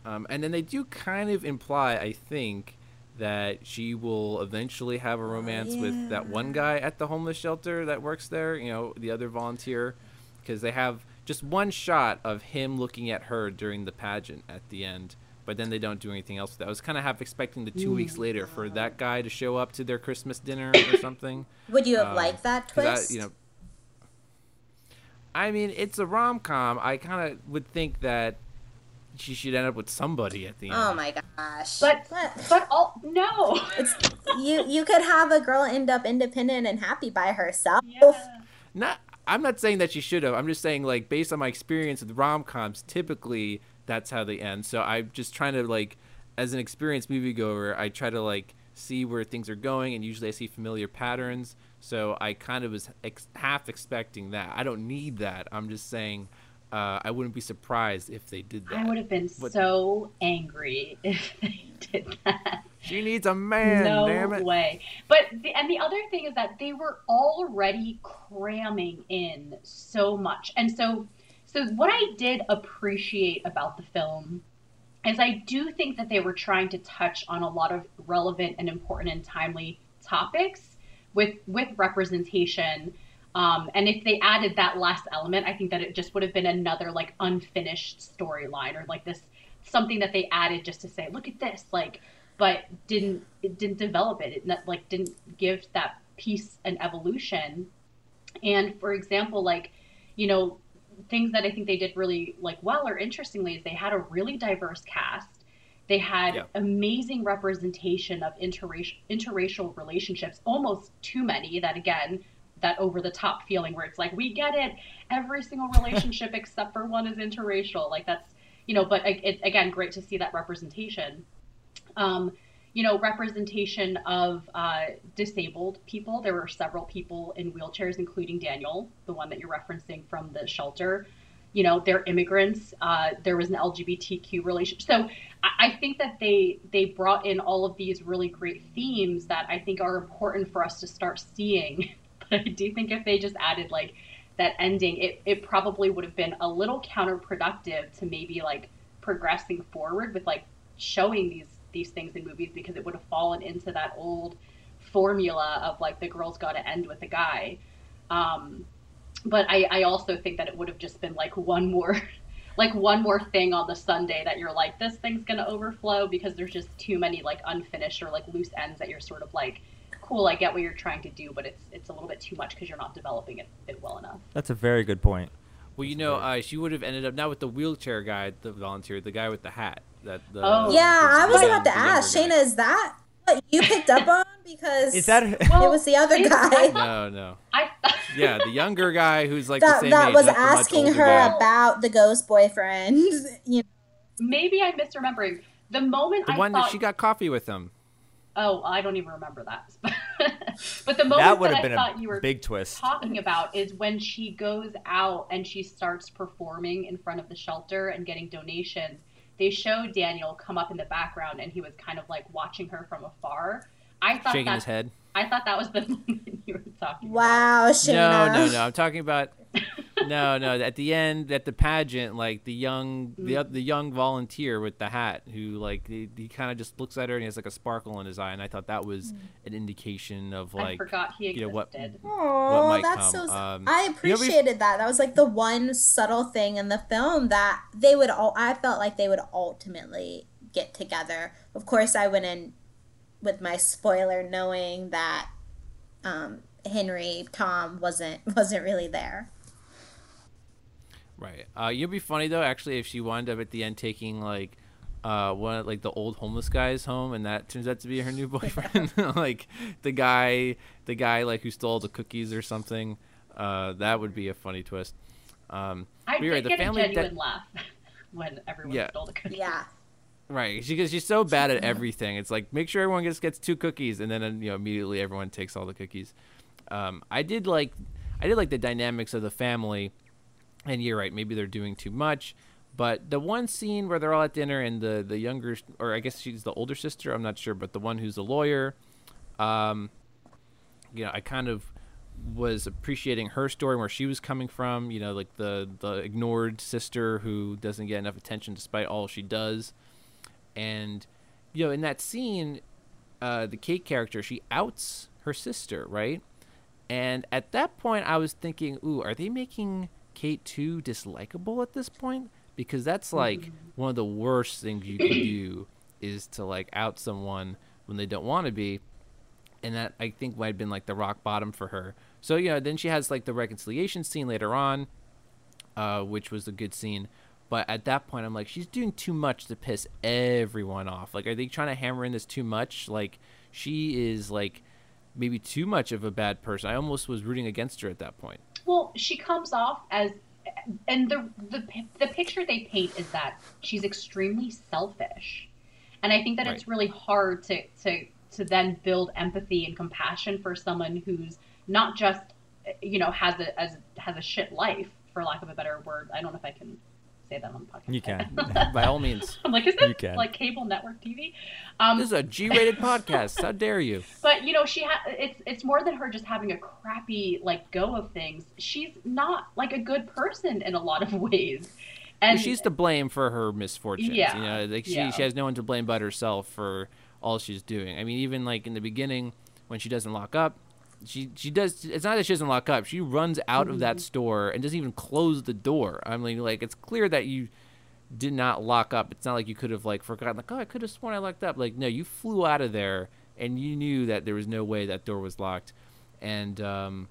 Speaker 1: Um, and then they do kind of imply, I think, that she will eventually have a romance with that one guy at the homeless shelter that works there. You know, the other volunteer, because they have just one shot of him looking at her during the pageant at the end. But then they don't do anything else with that. I was kind of half expecting the two weeks later for that guy to show up to their Christmas dinner or something.
Speaker 4: Would you have
Speaker 1: Um,
Speaker 4: liked that
Speaker 1: 'cause I-
Speaker 4: twist?
Speaker 1: you know, I mean, it's a rom com. I kind of would think that she should end up with somebody at the oh end.
Speaker 4: oh my gosh.
Speaker 3: But
Speaker 4: What?
Speaker 3: but all no.
Speaker 4: you you could have a girl end up independent and happy by herself.
Speaker 3: Yeah.
Speaker 1: Not, I'm not saying that she should have. I'm just saying, like, based on my experience with rom coms, typically that's how they end. So I'm just trying to like, as an experienced moviegoer, I try to like see where things are going, and usually I see familiar patterns. So I kind of was ex- half expecting that. I don't need that. I'm just saying. Uh, I wouldn't be surprised if they did that.
Speaker 3: I would have been
Speaker 1: What-
Speaker 3: so angry if they did that.
Speaker 1: She needs a man,
Speaker 3: no
Speaker 1: damn it.
Speaker 3: way. But the, and the other thing is that they were already cramming in so much, and so so what I did appreciate about the film is I do think that they were trying to touch on a lot of relevant and important and timely topics with with representation. Um, and if they added that last element, I think that it just would have been another like unfinished storyline or like this something that they added just to say, look at this, like, but didn't it didn't develop it. It not- like didn't give that piece an evolution. And for example, like, you know, things that I think they did really like well or interestingly is they had a really diverse cast. They had
Speaker 1: Yeah.
Speaker 3: amazing representation of interracial interracial relationships, almost too many that again, that over the top feeling where it's like, we get it, every single relationship except for one is interracial. Like that's you know, but it, again, great to see that representation. Um, you know, representation of uh, disabled people. There were several people in wheelchairs, including Daniel, the one that you're referencing from the shelter. You know, they're immigrants. Uh, there was an LGBTQ relationship. So I, I think that they they brought in all of these really great themes that I think are important for us to start seeing. But I do think if they just added like that ending, it, it probably would have been a little counterproductive to maybe like progressing forward with like showing these these things in movies because it would have fallen into that old formula of like the girl's got to end with the guy. Um, but I, I also think that it would have just been like one more like one more thing on the Sunday that you're like this thing's gonna overflow because there's just too many like unfinished or like loose ends that you're sort of like cool I get what you're trying to do but it's it's a little bit too much because you're not developing it, it well enough.
Speaker 2: That's a very good point.
Speaker 1: Well, you know, uh, she would have ended up not with the wheelchair guy, the volunteer, the guy with the hat. That the,
Speaker 3: Oh.
Speaker 4: Yeah, I was about to ask,
Speaker 1: younger
Speaker 4: Shayna, is that what you picked up on? Because
Speaker 2: Is that
Speaker 4: it was the other guy
Speaker 1: No, no.
Speaker 3: I
Speaker 1: Yeah, the younger guy who's like the
Speaker 4: that,
Speaker 1: same
Speaker 4: that
Speaker 1: age,
Speaker 4: was
Speaker 1: not the much
Speaker 4: asking her
Speaker 1: guy.
Speaker 4: about the ghost boyfriend. You know,
Speaker 3: maybe I'm misremembering. The moment
Speaker 1: The
Speaker 3: I
Speaker 1: one
Speaker 3: thought
Speaker 1: that she got coffee with him.
Speaker 3: Oh, I don't even remember that. but the moment
Speaker 2: that would have
Speaker 3: I
Speaker 2: been
Speaker 3: thought
Speaker 2: a
Speaker 3: you were
Speaker 2: big twist?
Speaker 3: talking about is when she goes out and she starts performing in front of the shelter and getting donations. They show Daniel come up in the background and he was kind of like watching her from afar. I thought
Speaker 1: Shaking his head.
Speaker 3: I thought that was the moment you were talking about.
Speaker 4: wow,
Speaker 1: No, no, no. I'm talking about no, no. At the end, at the pageant, like the young,
Speaker 3: Mm.
Speaker 1: the the young volunteer with the hat, who like he, he kind of just looks at her and he has like a sparkle in his eye, and I thought that was an indication of
Speaker 3: Mm. I
Speaker 1: like
Speaker 3: forgot he
Speaker 1: you know, what-
Speaker 3: existed.
Speaker 4: Oh,
Speaker 1: might
Speaker 4: that's
Speaker 1: come.
Speaker 4: so.
Speaker 1: Um,
Speaker 4: I
Speaker 1: you know,
Speaker 4: appreciated that. That was like the one subtle thing in the film that they would all. I felt like they would ultimately get together. Of course, I went in with my spoiler, knowing that um, Henry Tom wasn't wasn't really there.
Speaker 1: Right. Uh, you'd be funny though, actually, if she wound up at the end taking like uh, one of like the old homeless guys home, and that turns out to be her new boyfriend, like the guy, the guy like who stole the cookies or something. Uh, that would be a funny twist. Um,
Speaker 3: I
Speaker 1: but
Speaker 3: did
Speaker 1: right, the
Speaker 3: get a
Speaker 1: family
Speaker 3: genuine
Speaker 1: that-
Speaker 3: laugh when everyone
Speaker 1: Yeah.
Speaker 3: stole the cookies.
Speaker 4: Yeah.
Speaker 1: Right, because she's so bad at everything. It's like make sure everyone gets gets two cookies, and then you know immediately everyone takes all the cookies. Um, I did like, I did like the dynamics of the family, and you're right. Maybe they're doing too much, but the one scene where they're all at dinner and the the younger, or I guess she's the older sister. I'm not sure, but the one who's a lawyer, um, you know, I kind of was appreciating her story and where she was coming from. You know, like the the ignored sister who doesn't get enough attention despite all she does and you know in that scene uh, the kate character she outs her sister right? And at that point i was thinking ooh are they making kate too dislikable at this point? Because that's like one of the worst things you can do is to like out someone when they don't want to be. And that i think might have been like the rock bottom for her. So you know then she has like the reconciliation scene later on uh, which was a good scene but at that point, I'm like, she's doing too much to piss everyone off. Like, are they trying to hammer in this too much? Like, she is like maybe too much of a bad person. I almost was rooting against her at that point.
Speaker 3: Well, she comes off as, and the the the picture they paint is that she's extremely selfish, and I think that it's really hard to to to then build empathy and compassion for someone who's not just you know has a as has a shit life for lack of a better word. I don't know if I can say that on the podcast.
Speaker 2: You can.
Speaker 1: By all means,
Speaker 3: I'm like, is this like cable network TV? Um,
Speaker 1: this is a G-rated podcast. How dare you?
Speaker 3: but you know, she ha- it's it's more than her just having a crappy like go of things. She's not like a good person in a lot of ways, and
Speaker 1: she's to blame for her misfortunes.
Speaker 3: Yeah,
Speaker 1: You know, like she,
Speaker 3: yeah.
Speaker 1: she has no one to blame but herself for all she's doing. I mean, even like in the beginning when she doesn't lock up, she she does. It's not that she doesn't lock up. She runs out of
Speaker 3: Mm-hmm.
Speaker 1: that store and doesn't even close the door. I mean, like it's clear that you did not lock up. It's not like you could have like forgotten. Like, oh, I could have sworn I locked up. Like, no, you flew out of there and you knew that there was no way that door was locked, and um,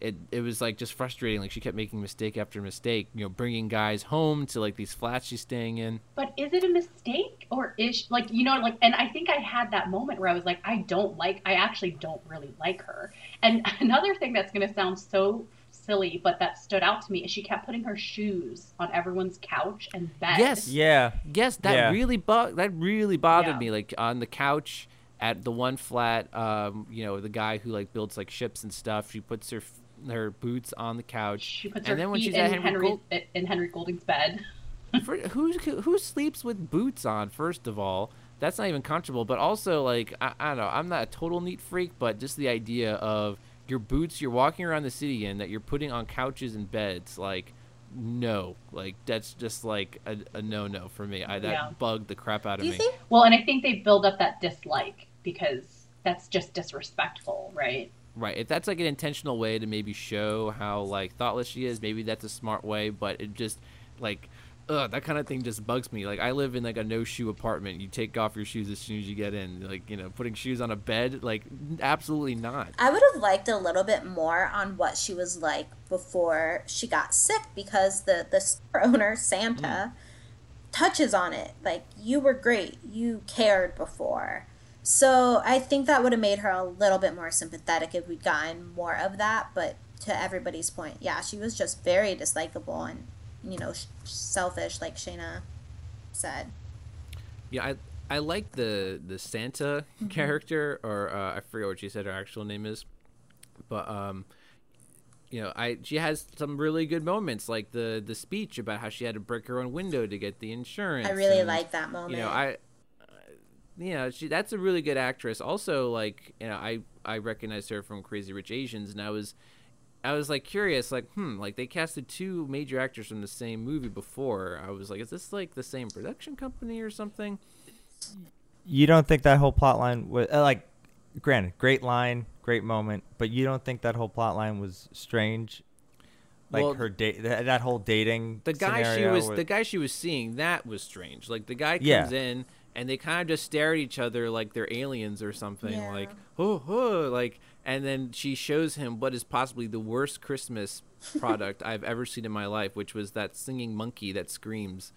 Speaker 1: it it was like just frustrating. Like she kept making mistake after mistake. You know, bringing guys home to like these flats she's staying in.
Speaker 3: But is it a mistake or is she, like you know like and I think I had that moment where I was like I don't like I actually don't really like her. And another thing that's going to sound so silly, but that stood out to me is she kept putting her shoes on everyone's couch and bed.
Speaker 1: Yes.
Speaker 2: Yeah.
Speaker 1: Yes, that
Speaker 2: Yeah.
Speaker 1: really bu- that really bothered
Speaker 3: Yeah.
Speaker 1: me. Like on the couch at the one flat, um, you know, the guy who like builds like ships and stuff. She puts her f- her boots on the couch,
Speaker 3: She puts
Speaker 1: and
Speaker 3: her
Speaker 1: then when she's
Speaker 3: in
Speaker 1: at Henry
Speaker 3: Henry
Speaker 1: Gold,
Speaker 3: in Henry Golding's bed.
Speaker 1: for, who who sleeps with boots on? First of all, that's not even comfortable. But also, like I, I don't know, I'm not a total neat freak, but just the idea of your boots you're walking around the city in that you're putting on couches and beds, like no, like that's just like a, a no no for me. I that
Speaker 3: Yeah.
Speaker 1: bugged the crap out of
Speaker 4: you
Speaker 1: me.
Speaker 4: think
Speaker 3: Well, and I think they build up that dislike because that's just disrespectful, right?
Speaker 1: Right. If that's like an intentional way to maybe show how like thoughtless she is, maybe that's a smart way. But it just like, ugh, that kind of thing just bugs me. Like I live in like a no shoe apartment. You take off your shoes as soon as you get in. Like you know, putting shoes on a bed, like absolutely not.
Speaker 4: I would have liked a little bit more on what she was like before she got sick because the the store owner Santa mm. touches on it like you were great, you cared before. So I think that would have made her a little bit more sympathetic if we'd gotten more of that. But to everybody's point, yeah, she was just very dislikable and you know sh- selfish, like Shayna said.
Speaker 1: Yeah, I I like the the Santa character, or uh, I forget what she said her actual name is, but um, you know, I she has some really good moments, like the the speech about how she had to break her own window to get the insurance.
Speaker 4: I really
Speaker 1: and,
Speaker 4: like that moment.
Speaker 1: You know, I, you know, she that's a really good actress. Also, like you know, I I recognized her from Crazy Rich Asians, and I was. I was like curious, like, hmm, like they casted two major actors from the same movie before. I was like, is this like the same production company or something?
Speaker 2: You don't think that whole plot line was uh, like, granted, great line, great moment, but you don't think that whole plot line was strange? Like
Speaker 1: Well,
Speaker 2: her date, that, that whole dating.
Speaker 1: the guy she was
Speaker 2: with-
Speaker 1: the guy she was seeing that was strange like the guy comes
Speaker 2: Yeah.
Speaker 1: in and they kind of just stare at each other like they're aliens or something
Speaker 4: Yeah.
Speaker 1: like oh, oh like and then she shows him what is possibly the worst christmas product i've ever seen in my life which was that singing monkey that screams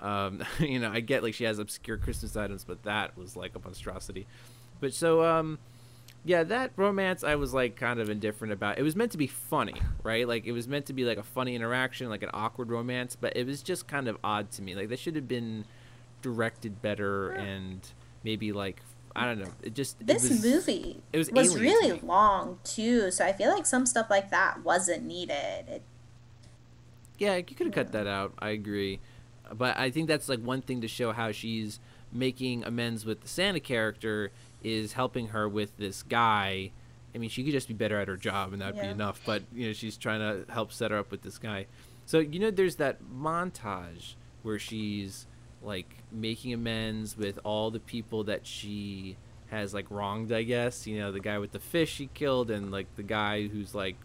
Speaker 1: um, you know i get like she has obscure christmas items but that was like a monstrosity but so um yeah, that romance I was like kind of indifferent about. It was meant to be funny, right? Like it was meant to be like a funny interaction, like an awkward romance, but it was just kind of odd to me. Like they should have been directed better and maybe like I don't know. It just it
Speaker 4: this
Speaker 1: was-
Speaker 4: movie
Speaker 1: it was
Speaker 4: was,
Speaker 1: alien to
Speaker 4: really long too, so I feel like some stuff like that wasn't needed. It,
Speaker 1: Yeah, you could have cut that out. I agree, but I think that's like one thing to show how she's making amends with the Santa character is helping her with this guy. I mean, she could just be better at her job, and that'd be enough. But you know, she's trying to help set her up with this guy. So you know, there's that montage where she's like making amends with all the people that she has like wronged. I guess you know the guy with the fish she killed, and like the guy who's like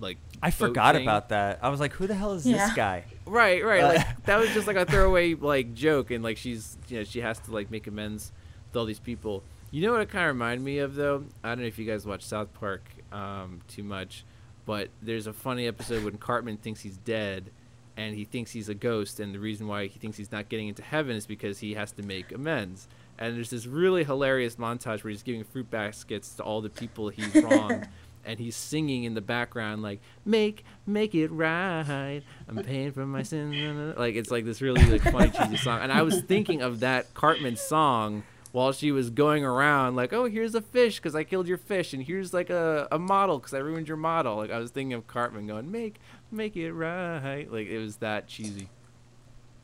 Speaker 1: like
Speaker 2: I forgot
Speaker 1: boating.
Speaker 2: about that. I was like, who the hell is
Speaker 4: Yeah.
Speaker 2: this guy?
Speaker 1: Right, right.
Speaker 2: Uh,
Speaker 1: Like that was just like a throwaway like joke, and like she's you know she has to like make amends with all these people. You know what it kind of reminded me of though? I don't know if you guys watch South Park um, too much, but there's a funny episode when Cartman thinks he's dead, and he thinks he's a ghost, and the reason why he thinks he's not getting into heaven is because he has to make amends. And there's this really hilarious montage where he's giving fruit baskets to all the people he's wronged and he's singing in the background like make make it right. I'm paying for my sins like it's like this really like funny cheesy song. And i was thinking of that cartman song while she was going around like oh here's a fish because i killed your fish and here's like a, a model because i ruined your model. Like i was thinking of cartman going make make it right like it was that cheesy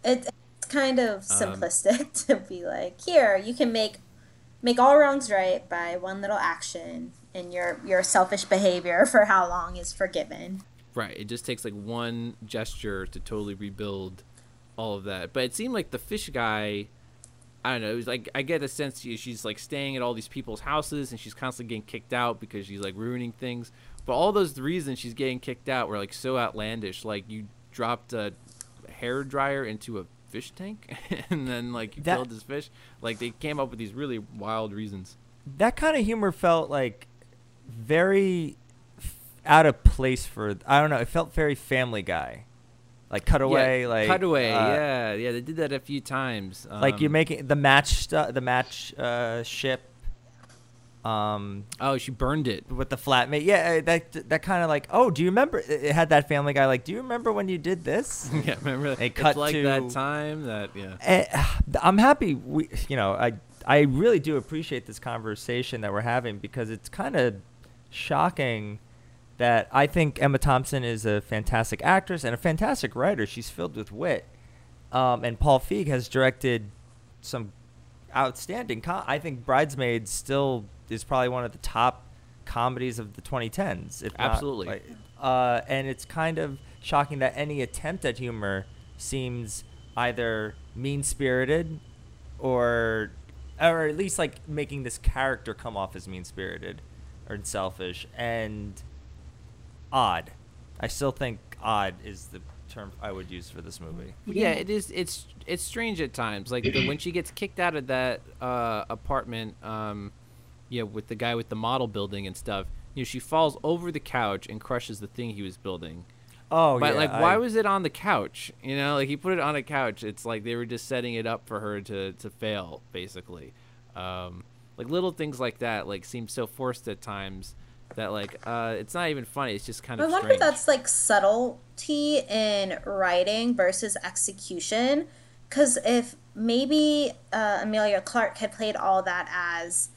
Speaker 4: it, it's kind of
Speaker 1: Um,
Speaker 4: simplistic to be like, here you can make make all wrongs right by one little action, and your your selfish behavior for how long is forgiven.
Speaker 1: Right. It just takes like one gesture to totally rebuild all of that. But it seemed like the fish guy. I don't know. It was like I get a sense she's like staying at all these people's houses and she's constantly getting kicked out because she's like ruining things. But all those reasons she's getting kicked out were like so outlandish. Like you dropped a hair dryer into a fish tank and then like you
Speaker 2: That-
Speaker 1: killed this fish. Like they came up with these really wild reasons.
Speaker 2: That kind of humor felt like very out of place for. I don't know. It felt very Family Guy, like cutaway,
Speaker 1: yeah,
Speaker 2: like
Speaker 1: cutaway.
Speaker 2: uh,
Speaker 1: yeah, yeah. They did that a few times.
Speaker 2: like you're
Speaker 1: Um,
Speaker 2: making the match stu- the match uh, ship Um,
Speaker 1: Oh, she burned it.
Speaker 2: with the flatmate, yeah, uh, that that kind of like, oh, do you remember? It it had that Family Guy like, do you remember when you did this?
Speaker 1: yeah, remember It's
Speaker 2: cut
Speaker 1: like
Speaker 2: to-
Speaker 1: that time that yeah.
Speaker 2: Eh, I'm happy. We, you know, I I really do appreciate this conversation that we're having because it's kind of shocking that I think Emma Thompson is a fantastic actress and a fantastic writer. She's filled with wit, um, and Paul Feig has directed some outstanding. Com- I think Bridesmaids still is probably one of the top comedies of the 2010s. If not,
Speaker 1: Absolutely.
Speaker 2: like, uh, and it's kind of shocking that any attempt at humor seems either mean spirited or or at least like making this character come off as mean spirited or selfish and odd. I still think odd is the term I would use for this movie.
Speaker 1: Yeah, it is. It's it's strange at times. Like the, when she gets kicked out of that uh, apartment, um, you know, with the guy with the model building and stuff. You know, she falls over the couch and crushes the thing he was building.
Speaker 2: Oh, yeah.
Speaker 1: but
Speaker 2: yeah,
Speaker 1: like, why
Speaker 2: I-
Speaker 1: was it on the couch? You know, like he put it on a couch. It's like they were just setting it up for her to to fail, basically. Um, like little things like that, like seem so forced at times that like uh, it's not even funny. It's just kind
Speaker 4: I
Speaker 1: of
Speaker 4: wonder
Speaker 1: strange.
Speaker 4: if that's like subtlety in writing versus execution. Because if maybe uh, Emilia Clarke had played all that as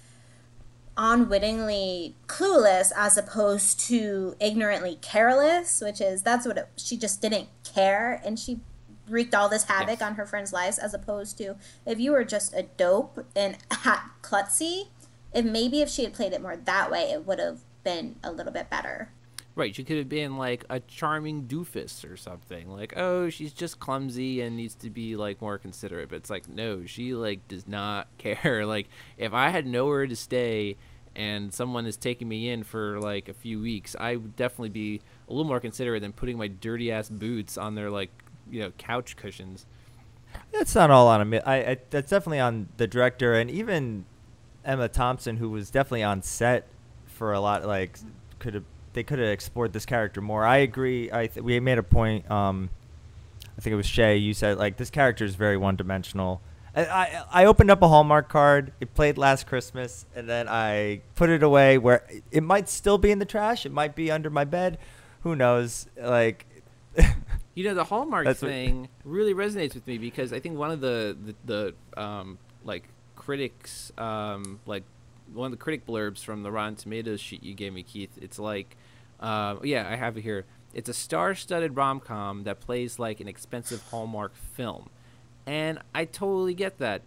Speaker 4: unwittingly clueless as opposed to ignorantly careless, which is that's what it, she just didn't care and she wreaked all this havoc
Speaker 1: Yes.
Speaker 4: on her friends' lives as opposed to if you were just a dope and at klutzy, if maybe if she had played it more that way, it would have been a little bit better.
Speaker 1: Right, she could have been like a charming doofus or something. Like, oh, she's just clumsy and needs to be like more considerate. But it's like, no, she like does not care. Like, if I had nowhere to stay and someone is taking me in for like a few weeks, I would definitely be a little more considerate than putting my dirty ass boots on their like, you know, couch cushions.
Speaker 2: That's not all on Emi- I, I that's definitely on the director and even Emma Thompson, who was definitely on set for a lot. Like, could have they could have explored this character more. I agree. I th- we made a point. Um, I think it was Shay. You said like this character is very one dimensional. I, I opened up a Hallmark card. It played last Christmas, and then I put it away where it might still be in the trash. It might be under my bed. Who knows? Like.
Speaker 1: You know, the Hallmark
Speaker 2: That's what-
Speaker 1: thing really resonates with me because I think one of the the, the um, like critics um, like one of the critic blurbs from the Rotten Tomatoes sheet you gave me, Keith. It's like, uh, yeah, I have it here. It's a star-studded rom-com that plays like an expensive Hallmark film, and I totally get that.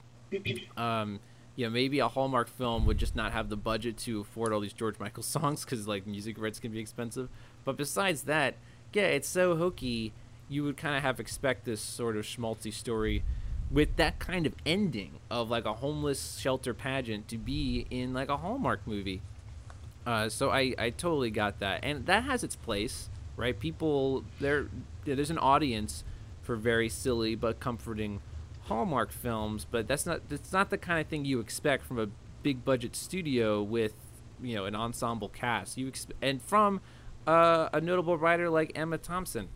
Speaker 1: Um, you know, maybe a Hallmark film would just not have the budget to afford all these George Michael songs because like music rights can be expensive. But besides that, yeah, it's so hokey. You would kind of have expect this sort of schmaltzy story with that kind of ending of like a homeless shelter pageant to be in like a Hallmark movie. Uh, so I, I totally got that, and that has its place, right? People there, there's an audience for very silly but comforting Hallmark films, but that's not that's not the kind of thing you expect from a big budget studio with you know an ensemble cast. You exp- and from uh, a notable writer like Emma Thompson,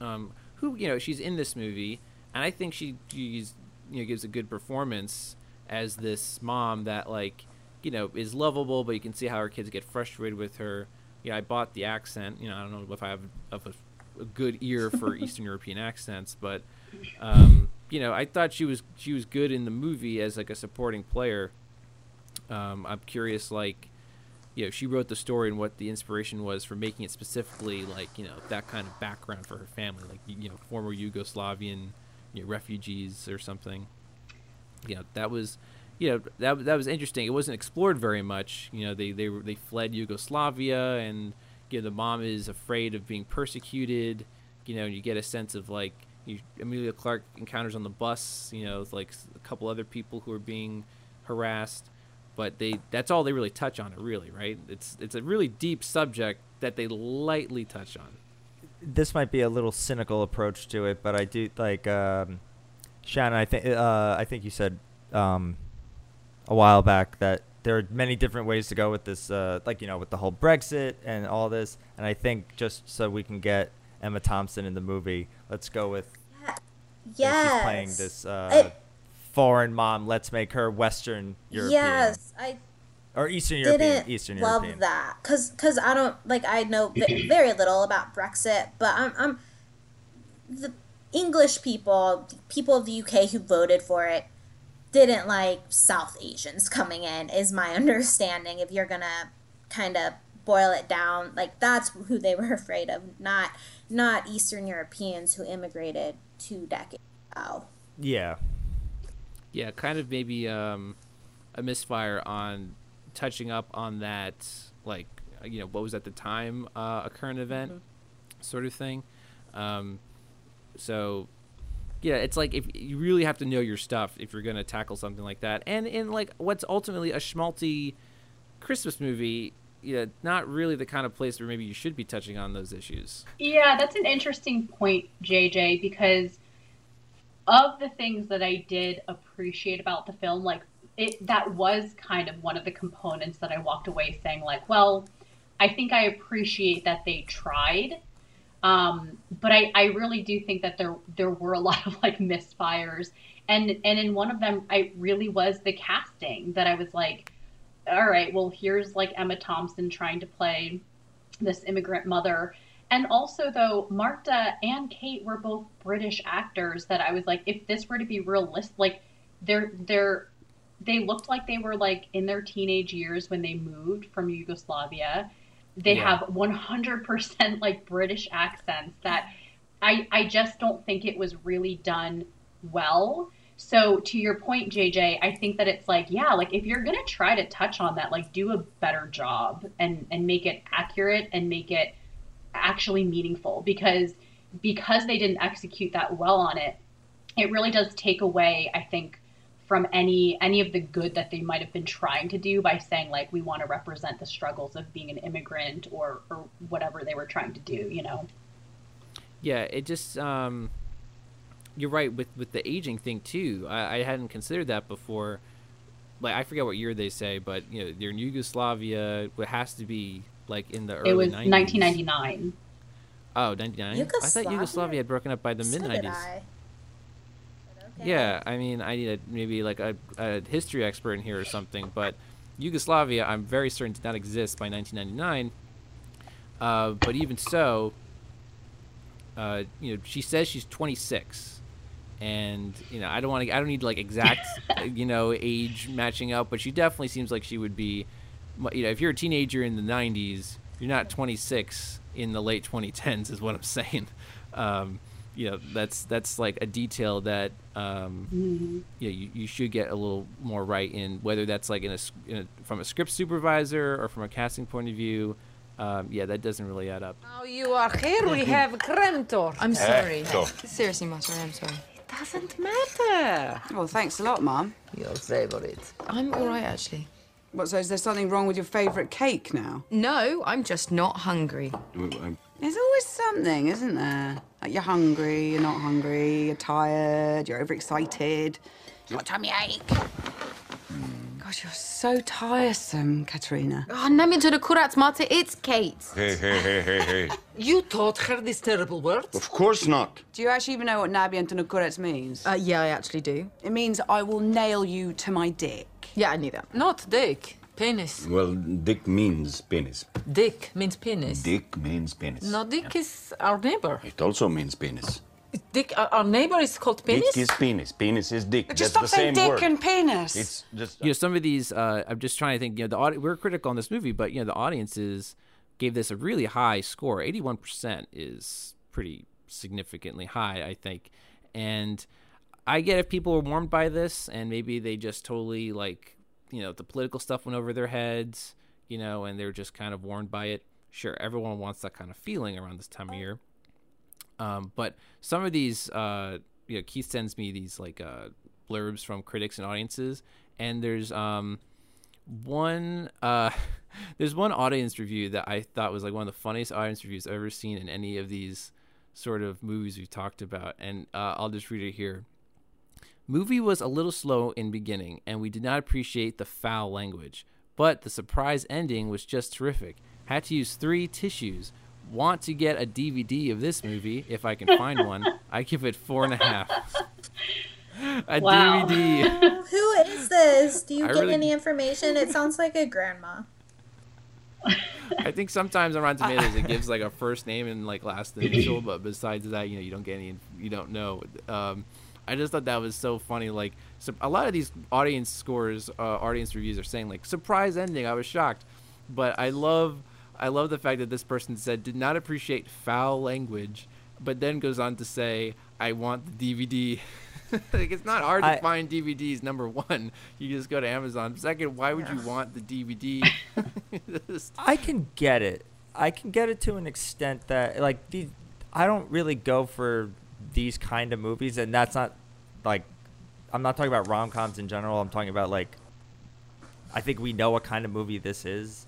Speaker 1: um, who you know she's in this movie, and I think she she's, you know gives a good performance as this mom that like you know is lovable, but you can see how her kids get frustrated with her. Yeah, I bought the accent. You know, I don't know if I have of a, a good ear for Eastern European accents, but um, you know, I thought she was she was good in the movie as like a supporting player. Um, I'm curious, like, you know, she wrote the story and what the inspiration was for making it specifically like you know that kind of background for her family, like you know, former Yugoslavian you know, refugees or something. You know, that was, you know, that that was interesting. It wasn't explored very much. You know, they they they fled Yugoslavia, and you know, the mom is afraid of being persecuted. You know, and you get a sense of like you, Emilia Clarke encounters on the bus. You know, like a couple other people who are being harassed, but they that's all they really touch on it. Really, right? It's it's a really deep subject that they lightly touch on.
Speaker 2: this might be a little cynical approach to it, but I do like um, Shannon. I think uh, I think you said um, a while back that there are many different ways to go with this, uh, like you know, with the whole Brexit and all this. And I think just so we can get Emma Thompson in the movie, let's go with that
Speaker 4: Yes.
Speaker 2: she's playing this uh,
Speaker 4: It-
Speaker 2: foreign mom. Let's make her Western European.
Speaker 4: Yes, I
Speaker 2: or Eastern European.
Speaker 4: didn't
Speaker 2: Eastern
Speaker 4: love
Speaker 2: European.
Speaker 4: that because because I don't like I know v- very little about Brexit, but I'm I'm the English people, people of the UK who voted for it, didn't like South Asians coming in. Is my understanding. If you're gonna kind of boil it down, like that's who they were afraid of, not not Eastern Europeans who immigrated two decades ago.
Speaker 2: Yeah.
Speaker 1: Yeah, kind of maybe um, a misfire on touching up on that, like you know what was at the time uh, a current event, sort of thing. Um, so yeah, it's like if you really have to know your stuff if you're going to tackle something like that, and in like what's ultimately a schmaltzy Christmas movie. Yeah, not really the kind of place where maybe you should be touching on those issues.
Speaker 3: Yeah, that's an interesting point, JJ, because of the things that I did appreciate about the film, like it that was kind of one of the components that I walked away saying, like, well, I think I appreciate that they tried. Um, but I, I really do think that there there were a lot of like misfires. And and in one of them I really was the casting that I was like, all right, well here's like Emma Thompson trying to play this immigrant mother. And also, though, Marta and Kate were both British actors that I was like, if this were to be realistic, like, they're, they're, they looked like they were like in their teenage years when they moved from Yugoslavia. They
Speaker 1: Yeah.
Speaker 3: have 100% like British accents that I, I just don't think it was really done well. So to your point, JJ, I think that it's like, yeah, like if you're gonna try to touch on that, like do a better job and and make it accurate and make it actually meaningful because because they didn't execute that well on it, it really does take away, I think, from any any of the good that they might have been trying to do by saying like we want to represent the struggles of being an immigrant or or whatever they were trying to do, you know.
Speaker 1: Yeah, it just um, you're right with with the aging thing too. I, I hadn't considered that before. Like I forget what year they say, but you know, they're in Yugoslavia. It has to be like in the early
Speaker 3: it was
Speaker 1: 90s.
Speaker 3: 1999.
Speaker 1: Oh, 99? I thought
Speaker 4: Yugoslavia?
Speaker 1: Yugoslavia had broken up by the
Speaker 4: So
Speaker 1: mid 90s.
Speaker 4: I. Okay.
Speaker 1: Yeah, I mean, I need a, maybe like a, a history expert in here or something, but Yugoslavia, I'm very certain did not exist by 1999. Uh, but even so, uh, you know, she says she's 26, and you know, I don't want to, I don't need like exact, you know, age matching up, but she definitely seems like she would be, you know, if you're a teenager in the 90s, you're not 26 in the late 2010s, is what I'm saying. Um, you know, that's that's like a detail that um, yeah, you, you should get a little more right in whether that's like in a, s- in a from a script supervisor or from a casting point of view. Um, yeah, that doesn't really add up.
Speaker 8: Now you are here, we have Krentor.
Speaker 7: I'm sorry.
Speaker 9: so.
Speaker 7: Seriously, Master, I'm sorry.
Speaker 8: Doesn't matter.
Speaker 10: Well, thanks a lot, Mum.
Speaker 8: Your favorite.
Speaker 7: I'm all right, actually.
Speaker 10: What, so is there something wrong with your favourite cake now?
Speaker 7: No, I'm just not hungry.
Speaker 10: There's always something, isn't there? Like you're hungry, you're not hungry, you're tired, you're overexcited, you've got tummy ache. Gosh, you're so tiresome, Katerina.
Speaker 7: Oh, Nami to the Kurat Mate, it's Kate.
Speaker 9: Hey, hey, hey, hey, hey.
Speaker 8: You taught her these terrible words?
Speaker 9: Of course not.
Speaker 10: Do you actually even know what Nabi Antonokurets means?
Speaker 7: Uh, yeah, I actually do.
Speaker 10: it means I will nail you to my dick.
Speaker 7: Yeah, I knew that.
Speaker 8: Not dick. Penis.
Speaker 9: Well, dick means penis.
Speaker 8: Dick means penis.
Speaker 9: Dick means penis.
Speaker 8: No, Dick is our neighbor.
Speaker 9: It also means penis.
Speaker 8: Dick, our, our neighbor is called penis.
Speaker 9: Dick is penis. Penis is dick.
Speaker 10: Just
Speaker 9: That's
Speaker 10: stop
Speaker 9: the
Speaker 10: saying
Speaker 9: same
Speaker 10: dick
Speaker 9: word.
Speaker 10: and penis.
Speaker 9: It's just.
Speaker 1: You know, some of these, uh, I'm just trying to think. You know, the audi- we're critical on this movie, but you know, the audiences gave this a really high score. 81% is pretty significantly high, I think. And I get if people were warmed by this, and maybe they just totally like, you know, the political stuff went over their heads, you know, and they're just kind of warmed by it. Sure, everyone wants that kind of feeling around this time of year. Um, but some of these, uh, you know, Keith sends me these like uh, blurbs from critics and audiences, and there's um, one uh, there's one audience review that I thought was like one of the funniest audience reviews I've ever seen in any of these sort of movies we've talked about, and uh, I'll just read it here. Movie was a little slow in beginning, and we did not appreciate the foul language. But the surprise ending was just terrific. Had to use three tissues. Want to get a DVD of this movie if I can find one? I give it four and a half. A
Speaker 3: Wow.
Speaker 1: DVD.
Speaker 4: Who is this? Do you
Speaker 1: I
Speaker 4: get
Speaker 1: really-
Speaker 4: any information? It sounds like a grandma.
Speaker 1: I think sometimes on Rotten Tomatoes it gives like a first name and like last initial, but besides that, you know, you don't get any, you don't know. Um, I just thought that was so funny. Like, so a lot of these audience scores, uh, audience reviews are saying like surprise ending. I was shocked, but I love, I love the fact that this person said did not appreciate foul language, but then goes on to say I want the DVD. like it's not hard to find DVDs. Number one, you just go to Amazon. Second, why would you want the DVD?
Speaker 2: I can get it. I can get it to an extent that like the I don't really go for these kind of movies, and that's not like I'm not talking about rom coms in general. I'm talking about like I think we know what kind of movie this is,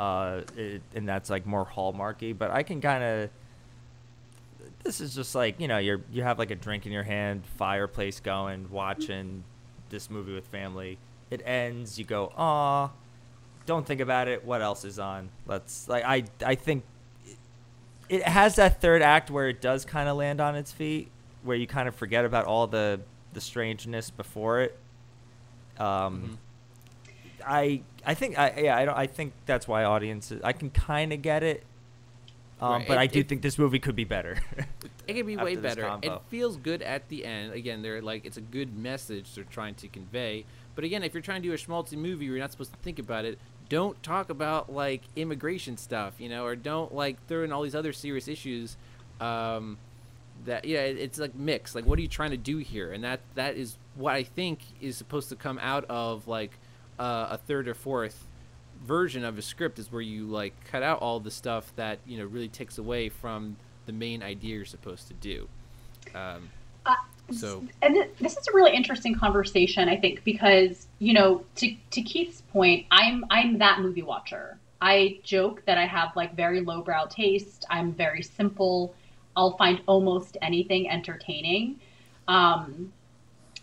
Speaker 2: uh, it, and that's like more hallmarky. But I can kind of this is just like you know you're you have like a drink in your hand, fireplace going, watching this movie with family. It ends, you go, ah, don't think about it. What else is on? Let's like I I think it- it has that third act where it does kind of land on its feet, where you kind of forget about all the the strangeness before it. Um, I I think I yeah I don't I think that's why audiences I can kind of get it. Um,
Speaker 1: Right,
Speaker 2: but I do
Speaker 1: it-
Speaker 2: think this movie could be better.
Speaker 1: It could be way better. It feels good at the end. Again, they're like it's a good message they're trying to convey. But again, if you're trying to do a schmaltzy movie you're not supposed to think about it, don't talk about like immigration stuff, you know, or don't like throw in all these other serious issues. Um, that yeah, it- it's like mixed. Like, what are you trying to do here? And that that is what I think is supposed to come out of like uh, a third or fourth version of a script is where you like cut out all the stuff that you know really takes away from the main idea you're supposed to do. Um, so
Speaker 3: and th- this is a really interesting conversation i think because you know to, to keith's point i'm i'm that movie watcher. I joke that i have like very lowbrow taste. I'm very simple. I'll find almost anything entertaining. Um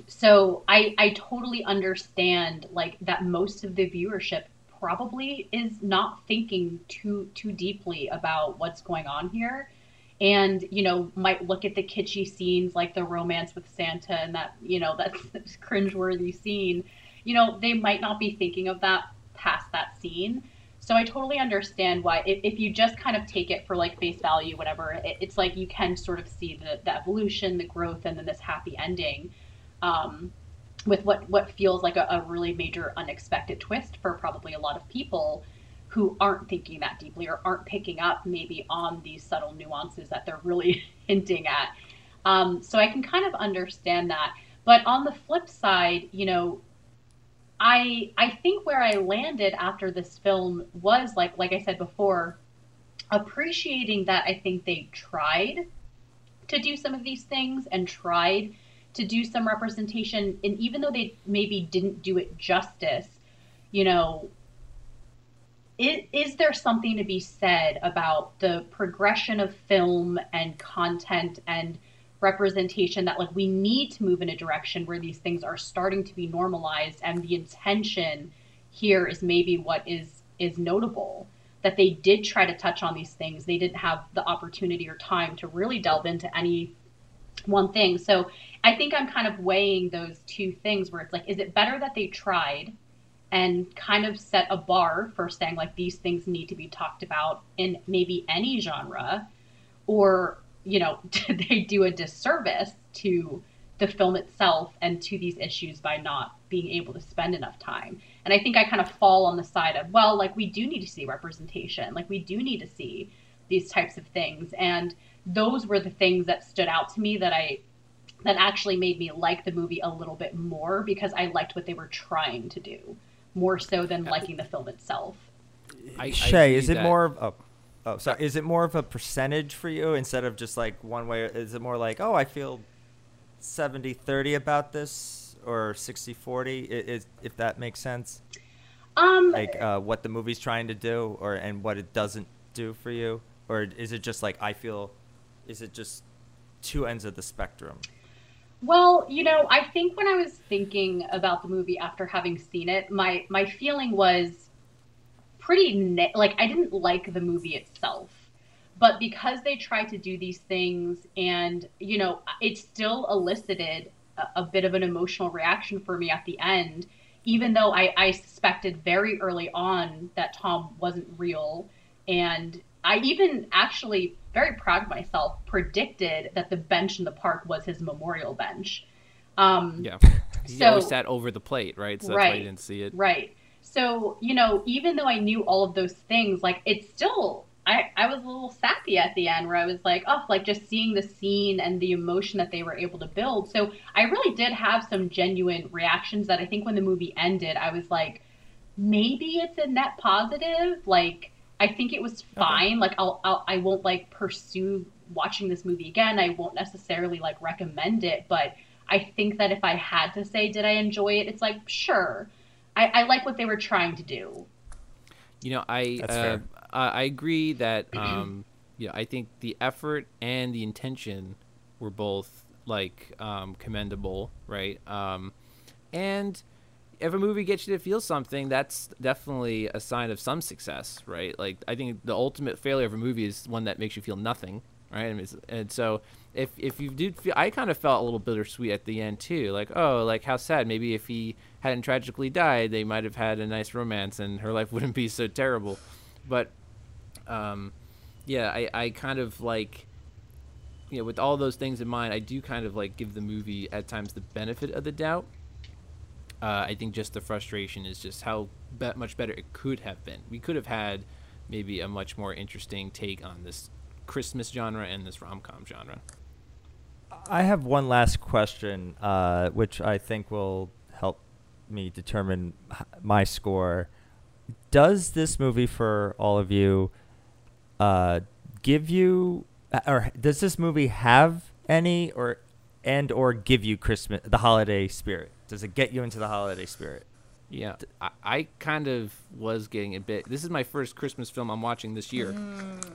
Speaker 3: so i i totally understand like that most of the viewership probably is not thinking too too deeply about what's going on here. And you know might look at the kitschy scenes like the romance with santa and that you know that's cringeworthy scene. You know they might not be thinking of that past that scene. So i totally understand why if, if you just kind of take it for like face value whatever it, it's like you can sort of see the, the evolution the growth and then this happy ending um, with what what feels like a, a really major unexpected twist for probably a lot of people who aren't thinking that deeply or aren't picking up maybe on these subtle nuances that they're really hinting at. Um, so I can kind of understand that. But on the flip side, you know, I I think where I landed after this film was like like I said before, appreciating that I think they tried to do some of these things and tried to do some representation and even though they maybe didn't do it justice, you know, is, is there something to be said about the progression of film and content and representation that like we need to move in a direction where these things are starting to be normalized and the intention here is maybe what is is notable? That they did try to touch on these things. They didn't have the opportunity or time to really delve into any one thing. So i think i'm kind of weighing those two things where it's like is it better that they tried and kind of set a bar for saying like these things need to be talked about in maybe any genre? Or you know did they do a disservice to the film itself and to these issues by not being able to spend enough time? And i think i kind of fall on the side of well like we do need to see representation. Like we do need to see these types of things. And those were the things that stood out to me that i that actually made me like the movie a little bit more because i liked what they were trying to do more so than liking the film itself
Speaker 1: I, I
Speaker 2: Shay, is it
Speaker 1: that-
Speaker 2: more of oh, oh sorry, is it more of a percentage for you instead of just like one way? Is it more like oh I feel 70-30 about this or 60-40? Is if that makes sense?
Speaker 3: um
Speaker 2: Like uh, what the movie's trying to do or and what it doesn't do for you, or is it just like I feel? Is it just two ends of the spectrum?
Speaker 3: Well, you know, I think when I was thinking about the movie after having seen it, my my feeling was pretty ne- like I didn't like the movie itself. But because they tried to do these things and, you know, it still elicited a, a bit of an emotional reaction for me at the end, even though I, I suspected very early on that Tom wasn't real, and I even actually very proud of myself predicted that the bench in the park was his memorial bench. Um,
Speaker 1: Yeah. He
Speaker 3: So-
Speaker 1: always sat over the plate, right? So that's why
Speaker 3: Right.
Speaker 1: you didn't see it.
Speaker 3: Right. So, you know, even though I knew all of those things, like it's still I, I was a little sappy at the end where I was like, oh, like just seeing the scene and the emotion that they were able to build. So I really did have some genuine reactions that I think when the movie ended, I was like, maybe it's a net positive. Like, I think it was fine. Like, I'll, I'll I won't like pursue watching this movie again. I won't necessarily like recommend it, but I think that if I had to say, did I enjoy it? It's like, sure. I, I like what they were trying to do.
Speaker 1: You know, I uh. I I agree that um, you know, I think the effort and the intention were both like um, commendable, right? Um, and if a movie gets you to feel something, that's definitely a sign of some success, right? Like I think the ultimate failure of a movie is one that makes you feel nothing, right? And, and so if if you do feel, I kind of felt a little bittersweet at the end too, like oh, like how sad. Maybe if he hadn't tragically died, they might have had a nice romance, and her life wouldn't be so terrible. But um, yeah, I I kind of like you know, with all those things in mind, I do kind of like give the movie at times the benefit of the doubt. Uh, I think just the frustration is just how be- much better it could have been. We could have had maybe a much more interesting take on this Christmas genre and this rom com genre.
Speaker 2: I have one last question, uh, which I think will help me determine my score. Does this movie, for all of you, uh, give you, uh, or does this movie have any, or and or give you Christmas, the holiday spirit? Does it get you into the holiday spirit?
Speaker 1: Yeah, I, I kind of was getting a bit. This is my first Christmas film I'm watching this year.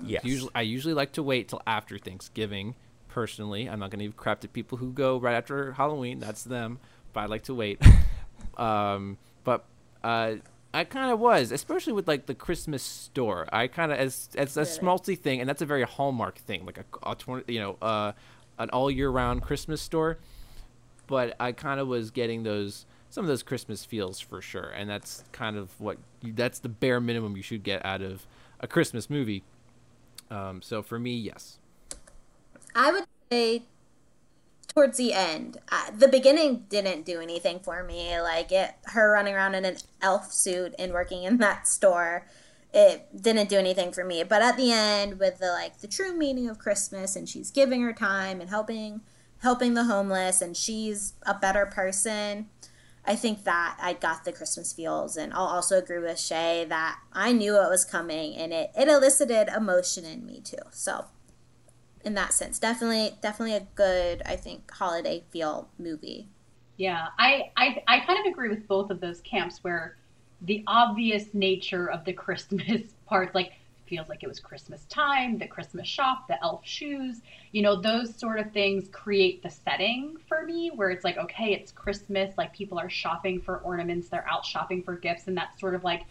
Speaker 2: Yes.
Speaker 1: Usually, I usually like to wait till after Thanksgiving. Personally, I'm not going to give crap to people who go right after Halloween. That's them. But I like to wait. um, but uh, I kind of was, especially with like the Christmas store. I kind of as as a schmaltzy thing, and that's a very Hallmark thing, like a, a you know, uh, an all year round Christmas store. But I kind of was getting those some of those Christmas feels for sure, and that's kind of what that's the bare minimum you should get out of a Christmas movie. Um, so for me, yes.
Speaker 4: I would say towards the end. Uh, the beginning didn't do anything for me. Like it, her running around in an elf suit and working in that store, it didn't do anything for me. But at the end, with the like the true meaning of Christmas, and she's giving her time and helping helping the homeless, and she's a better person. I think that I got the Christmas feels, and I'll also agree with Shay that I knew it was coming, and it it elicited emotion in me too. So in that sense. Definitely, definitely a good, I think, holiday feel movie.
Speaker 3: Yeah, I, I I kind of agree with both of those camps where the obvious nature of the Christmas part, like feels like it was Christmas time, the Christmas shop, the elf shoes, you know, those sort of things create the setting for me where it's like, okay, it's Christmas, like people are shopping for ornaments, they're out shopping for gifts, and that's sort of like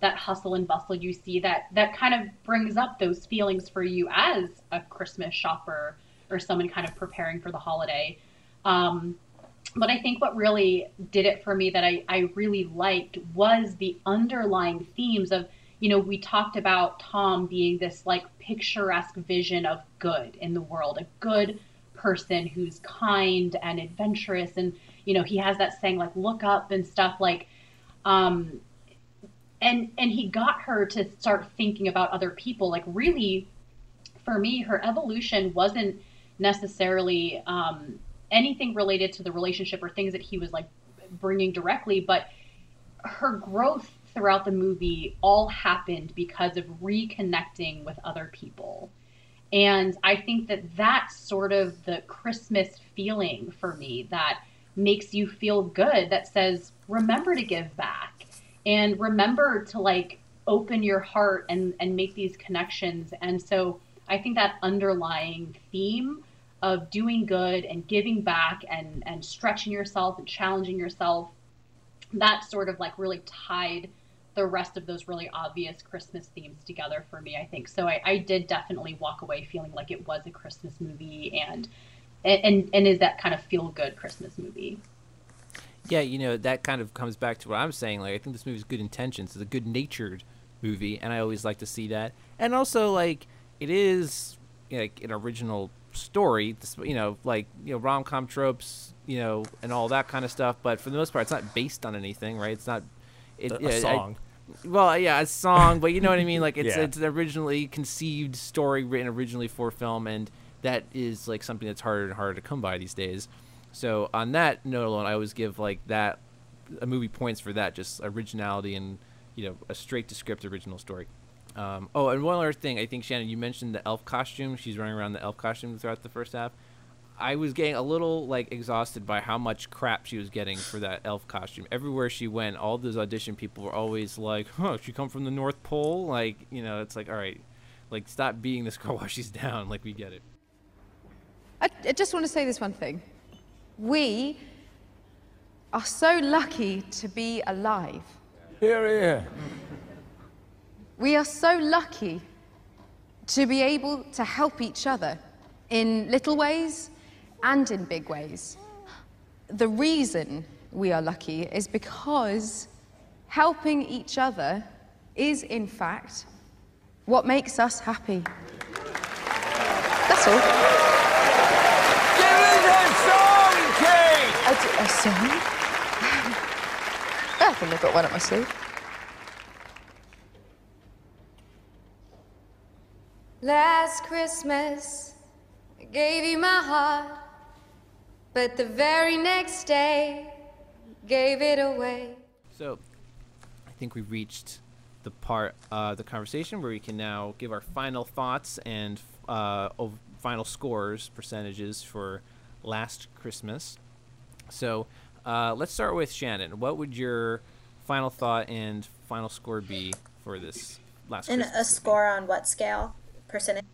Speaker 3: that hustle and bustle you see that that kind of brings up those feelings for you as a Christmas shopper or someone kind of preparing for the holiday. Um, but I think what really did it for me that I, I really liked was the underlying themes of, you know, we talked about Tom being this like picturesque vision of good in the world, a good person who's kind and adventurous. And, you know, he has that saying like, look up and stuff like, um, and, and he got her to start thinking about other people. Like really, for me, her evolution wasn't necessarily, um, anything related to the relationship or things that he was like bringing directly, but her growth throughout the movie all happened because of reconnecting with other people. And I think that that's sort of the Christmas feeling for me that makes you feel good, that says, remember to give back and remember to like open your heart and, and make these connections. And so I think that underlying theme of doing good and giving back and and stretching yourself and challenging yourself that sort of like really tied the rest of those really obvious christmas themes together for me i think so i, I did definitely walk away feeling like it was a christmas movie and and and is that kind of feel good christmas movie
Speaker 1: Yeah, you know that kind of comes back to what I'm saying. Like I think this movie's good intentions. It's a good natured movie, and I always like to see that. And also, like it is like an original story. You know, like you know rom com tropes, you know, and all that kind of stuff. But for the most part, it's not based on anything, right? It's not. It,
Speaker 2: A- a
Speaker 1: yeah, I- well, yeah, a song, but you know what I mean. Like it's
Speaker 2: Yeah.
Speaker 1: it's an originally conceived story written originally for film, and that is like something that's harder and harder to come by these days. So on that note alone, I always give like that a movie points for that, just originality and you know a straight to script original story. Um, oh, and one other thing, I think Shannon, you mentioned the elf costume. She's running around the elf costume throughout the first half. I was getting a little like exhausted by how much crap she was getting for that elf costume. Everywhere she went, all those audition people were always like, "Huh, she come from the North Pole?" Like, you know, it's like, all right, like stop beating this girl while she's down. Like, we get it.
Speaker 6: I, I just want to say this one thing. We are so lucky to be alive.
Speaker 11: Here, here.
Speaker 6: We are so lucky to be able to help each other in little ways and in big ways. The reason we are lucky is because helping each other is, in fact, what makes us happy. That's all.
Speaker 11: Give us a song, Kate!
Speaker 6: A, d- a song? I think I've got one up my sleeve.
Speaker 12: Last Christmas, I gave you my heart, but the very next day, gave it away.
Speaker 1: So, I think we've reached the part uh, the conversation where we can now give our final thoughts and uh, ov- final scores percentages for last Christmas. So, uh, let's start with Shannon. What would your final thought and final score be for this last
Speaker 4: And
Speaker 1: Christmas?
Speaker 4: a score on what scale? Percentage?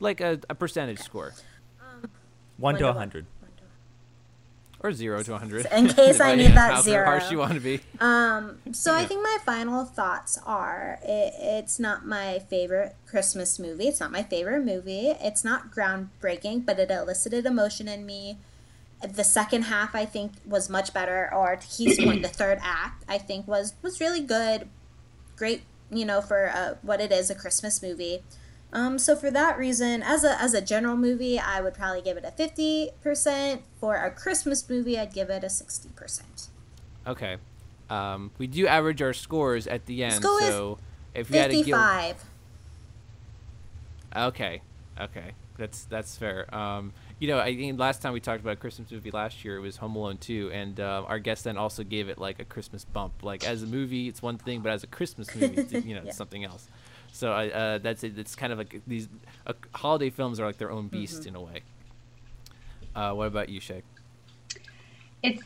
Speaker 1: like a, a percentage score,
Speaker 2: One to
Speaker 4: Wonderful.
Speaker 2: a hundred.
Speaker 1: Or zero to hundred.
Speaker 4: In case I need that
Speaker 1: How
Speaker 4: zero.
Speaker 1: harsh you want to be.
Speaker 4: Um, so I think my final thoughts are it, it's not my favorite Christmas movie. It's not my favorite movie. It's not groundbreaking, but it elicited emotion in me. The second half I think was much better, or to Keith's point, the third act I think was was really good, great. You know, for uh, what it is, a Christmas movie. Um, so for that reason, as a as a general movie, I would probably give it a fifty percent. For a Christmas movie, I'd give it a sixty percent.
Speaker 1: Okay. Um, we do average our scores at the end,
Speaker 4: with
Speaker 1: so if you had to give,
Speaker 4: Fifty-five.
Speaker 1: Okay, okay, that's that's fair. Um, you know, I think last time we talked about a Christmas movie last year, it was Home Alone 2, and uh, our guest then also gave it like a Christmas bump. Like as a movie, it's one thing, but as a Christmas movie, you know,
Speaker 4: Yeah.
Speaker 1: it's something else. So I, uh, that's it. It's kind of like these uh, holiday films are like their own beast
Speaker 3: Mhm.
Speaker 1: in a way. Uh, what about you, Shay?
Speaker 3: it's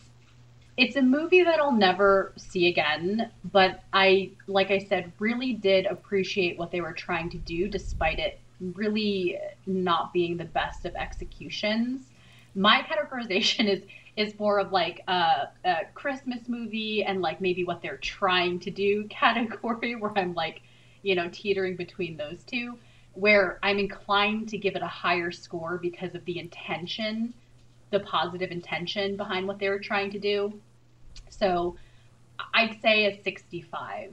Speaker 3: it's a movie that I'll never see again, but I like I said really did appreciate what they were trying to do despite it really not being the best of executions. My categorization is is more of like a, a Christmas movie and like maybe what they're trying to do category where I'm like, you know, teetering between those two where I'm inclined to give it a higher score because of the intention the positive intention behind what they were trying to do. So I'd say a 65.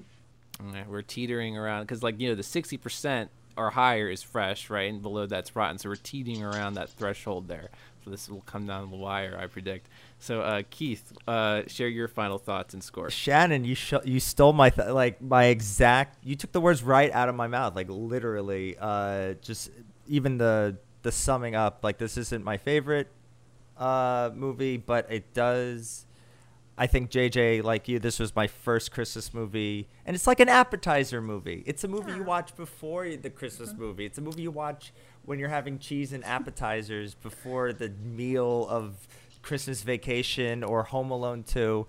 Speaker 1: Okay, we're teetering around because, like, you know, the sixty percent or higher is fresh, right, and below that's rotten. So we're teetering around that threshold there. So this will come down the wire, I predict. So, uh, Keith, uh, share your final thoughts and score.
Speaker 2: Shannon, you sh- you stole my th- like my exact. You took the words right out of my mouth, like literally. Uh, just even the the summing up. Like this isn't my favorite uh movie, but it does. I think JJ, like you, this was my first Christmas movie, and it's like an appetizer movie. It's a movie you watch before the Christmas movie. It's a movie you watch when you're having cheese and appetizers before the meal of Christmas Vacation or Home Alone 2.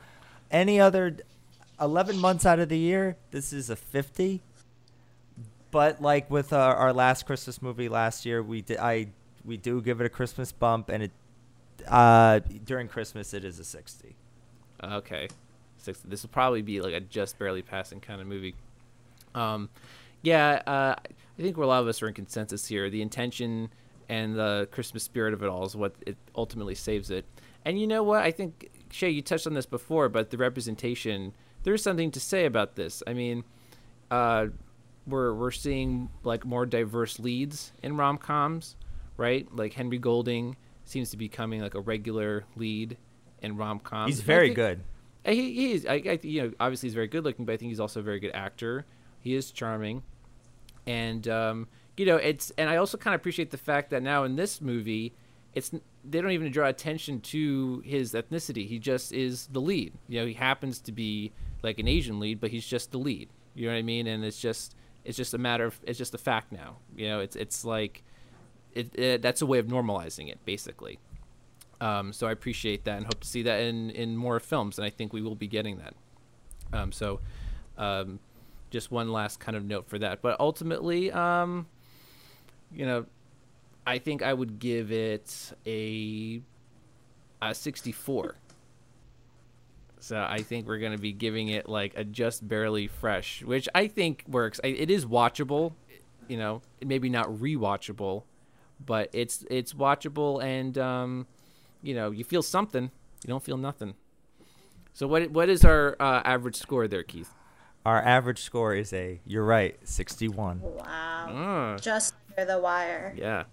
Speaker 2: Any other 11 months out of the year, this is a 50. But like with our, our last Christmas movie last year, we did I we do give it a Christmas bump, and it uh, during Christmas it is a 60.
Speaker 1: Okay, six. This will probably be like a just barely passing kind of movie. Um, yeah, uh, I think a lot of us are in consensus here. The intention and the Christmas spirit of it all is what it ultimately saves it. And you know what? I think Shay, you touched on this before, but the representation. There's something to say about this. I mean, uh, we're we're seeing like more diverse leads in rom coms, right? Like Henry Golding seems to be becoming like a regular lead in rom coms.
Speaker 2: He's very good.
Speaker 1: He, he is. I, I, you know, obviously he's very good looking, but I think he's also a very good actor. He is charming, and um, you know, it's. And I also kind of appreciate the fact that now in this movie, it's they don't even draw attention to his ethnicity. He just is the lead. You know, he happens to be like an Asian lead, but he's just the lead. You know what I mean? And it's just it's just a matter of it's just a fact now. You know, it's it's like it, it that's a way of normalizing it basically. Um, so I appreciate that and hope to see that in in more films, and I think we will be getting that. Um, so, um, just one last kind of note for that. But ultimately, um, you know, I think I would give it a a 64. So I think we're going to be giving it like a just barely fresh, which I think works. I, it is watchable, you know, maybe not rewatchable, but it's it's watchable and um, you know, you feel something. You don't feel nothing. So what what is our uh, average score there, Keith?
Speaker 2: Our average score is a. You're right, 61.
Speaker 4: Wow.
Speaker 1: Ah.
Speaker 4: Just under the wire.
Speaker 1: Yeah.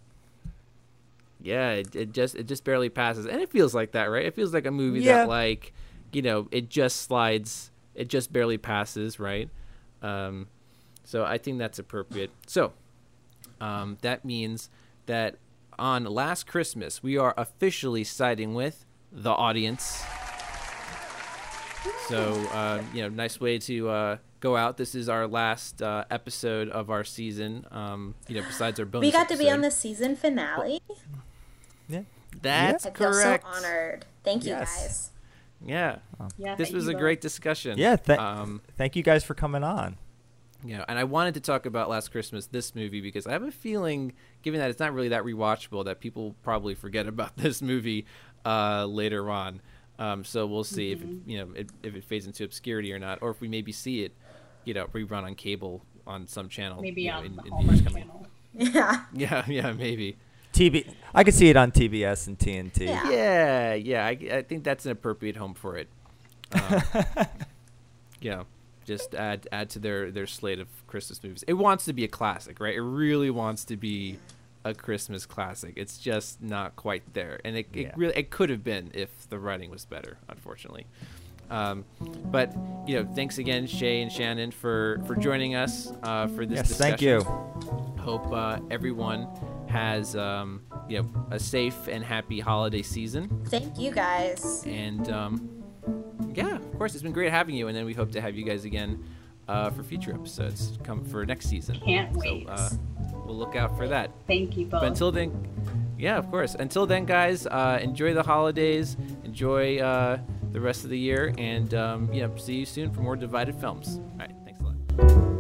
Speaker 1: Yeah, it, it just it just barely passes, and it feels like that, right? It feels like a movie
Speaker 2: Yeah.
Speaker 1: that, like, you know, it just slides, it just barely passes, right? Um, so I think that's appropriate. So, um, that means that on last Christmas we are officially siding with the audience. So, uh, you know, nice way to uh, go out. This is our last uh, episode of our season. Um, you know, besides our bonus.
Speaker 4: We got to be on the season finale.
Speaker 2: Yeah.
Speaker 1: That's correct.
Speaker 4: I feel
Speaker 1: correct.
Speaker 4: so honored. Thank you
Speaker 2: Yes.
Speaker 4: guys.
Speaker 1: Yeah.
Speaker 3: Yeah,
Speaker 1: this was a
Speaker 3: both.
Speaker 1: great discussion.
Speaker 2: Yeah. Th-
Speaker 1: um,
Speaker 2: thank you guys for coming on.
Speaker 1: Yeah, and I wanted to talk about Last Christmas, this movie, because I have a feeling, given that it's not really that rewatchable, that people probably forget about this movie uh, later on. Um, so we'll see if it, you know it, if it fades into obscurity or not, or if we maybe see it, you know, rerun on cable on some channel.
Speaker 3: Maybe
Speaker 1: you know,
Speaker 3: on
Speaker 1: in-
Speaker 3: the
Speaker 1: in
Speaker 3: Hallmark
Speaker 1: years coming.
Speaker 3: channel.
Speaker 4: Yeah.
Speaker 1: Yeah, yeah, maybe.
Speaker 2: TB. I could see it on TBS and TNT.
Speaker 4: Yeah.
Speaker 1: Yeah, yeah. I, I think that's an appropriate home for it. Um, you know, just add add to their their slate of Christmas movies. It wants to be a classic, right? It really wants to be a Christmas classic. It's just not quite there, and it, it really it could have been if the writing was better, unfortunately. Um, but you know, thanks again, Shay and Shannon, for for joining us uh, for this
Speaker 2: Yes,
Speaker 1: discussion.
Speaker 2: thank you.
Speaker 1: Hope uh, everyone has um, you know a safe and happy holiday season.
Speaker 4: Thank you guys.
Speaker 1: And um, yeah, of course, it's been great having you. And then we hope to have you guys again uh, for future episodes come for next season.
Speaker 3: Can't
Speaker 1: so,
Speaker 3: wait.
Speaker 1: Uh, we'll look out for that.
Speaker 3: Thank you both.
Speaker 1: But until then, yeah, of course. Until then, guys, uh, enjoy the holidays, enjoy uh, the rest of the year, and um, yeah, see you soon for more divided films. All right, thanks a lot.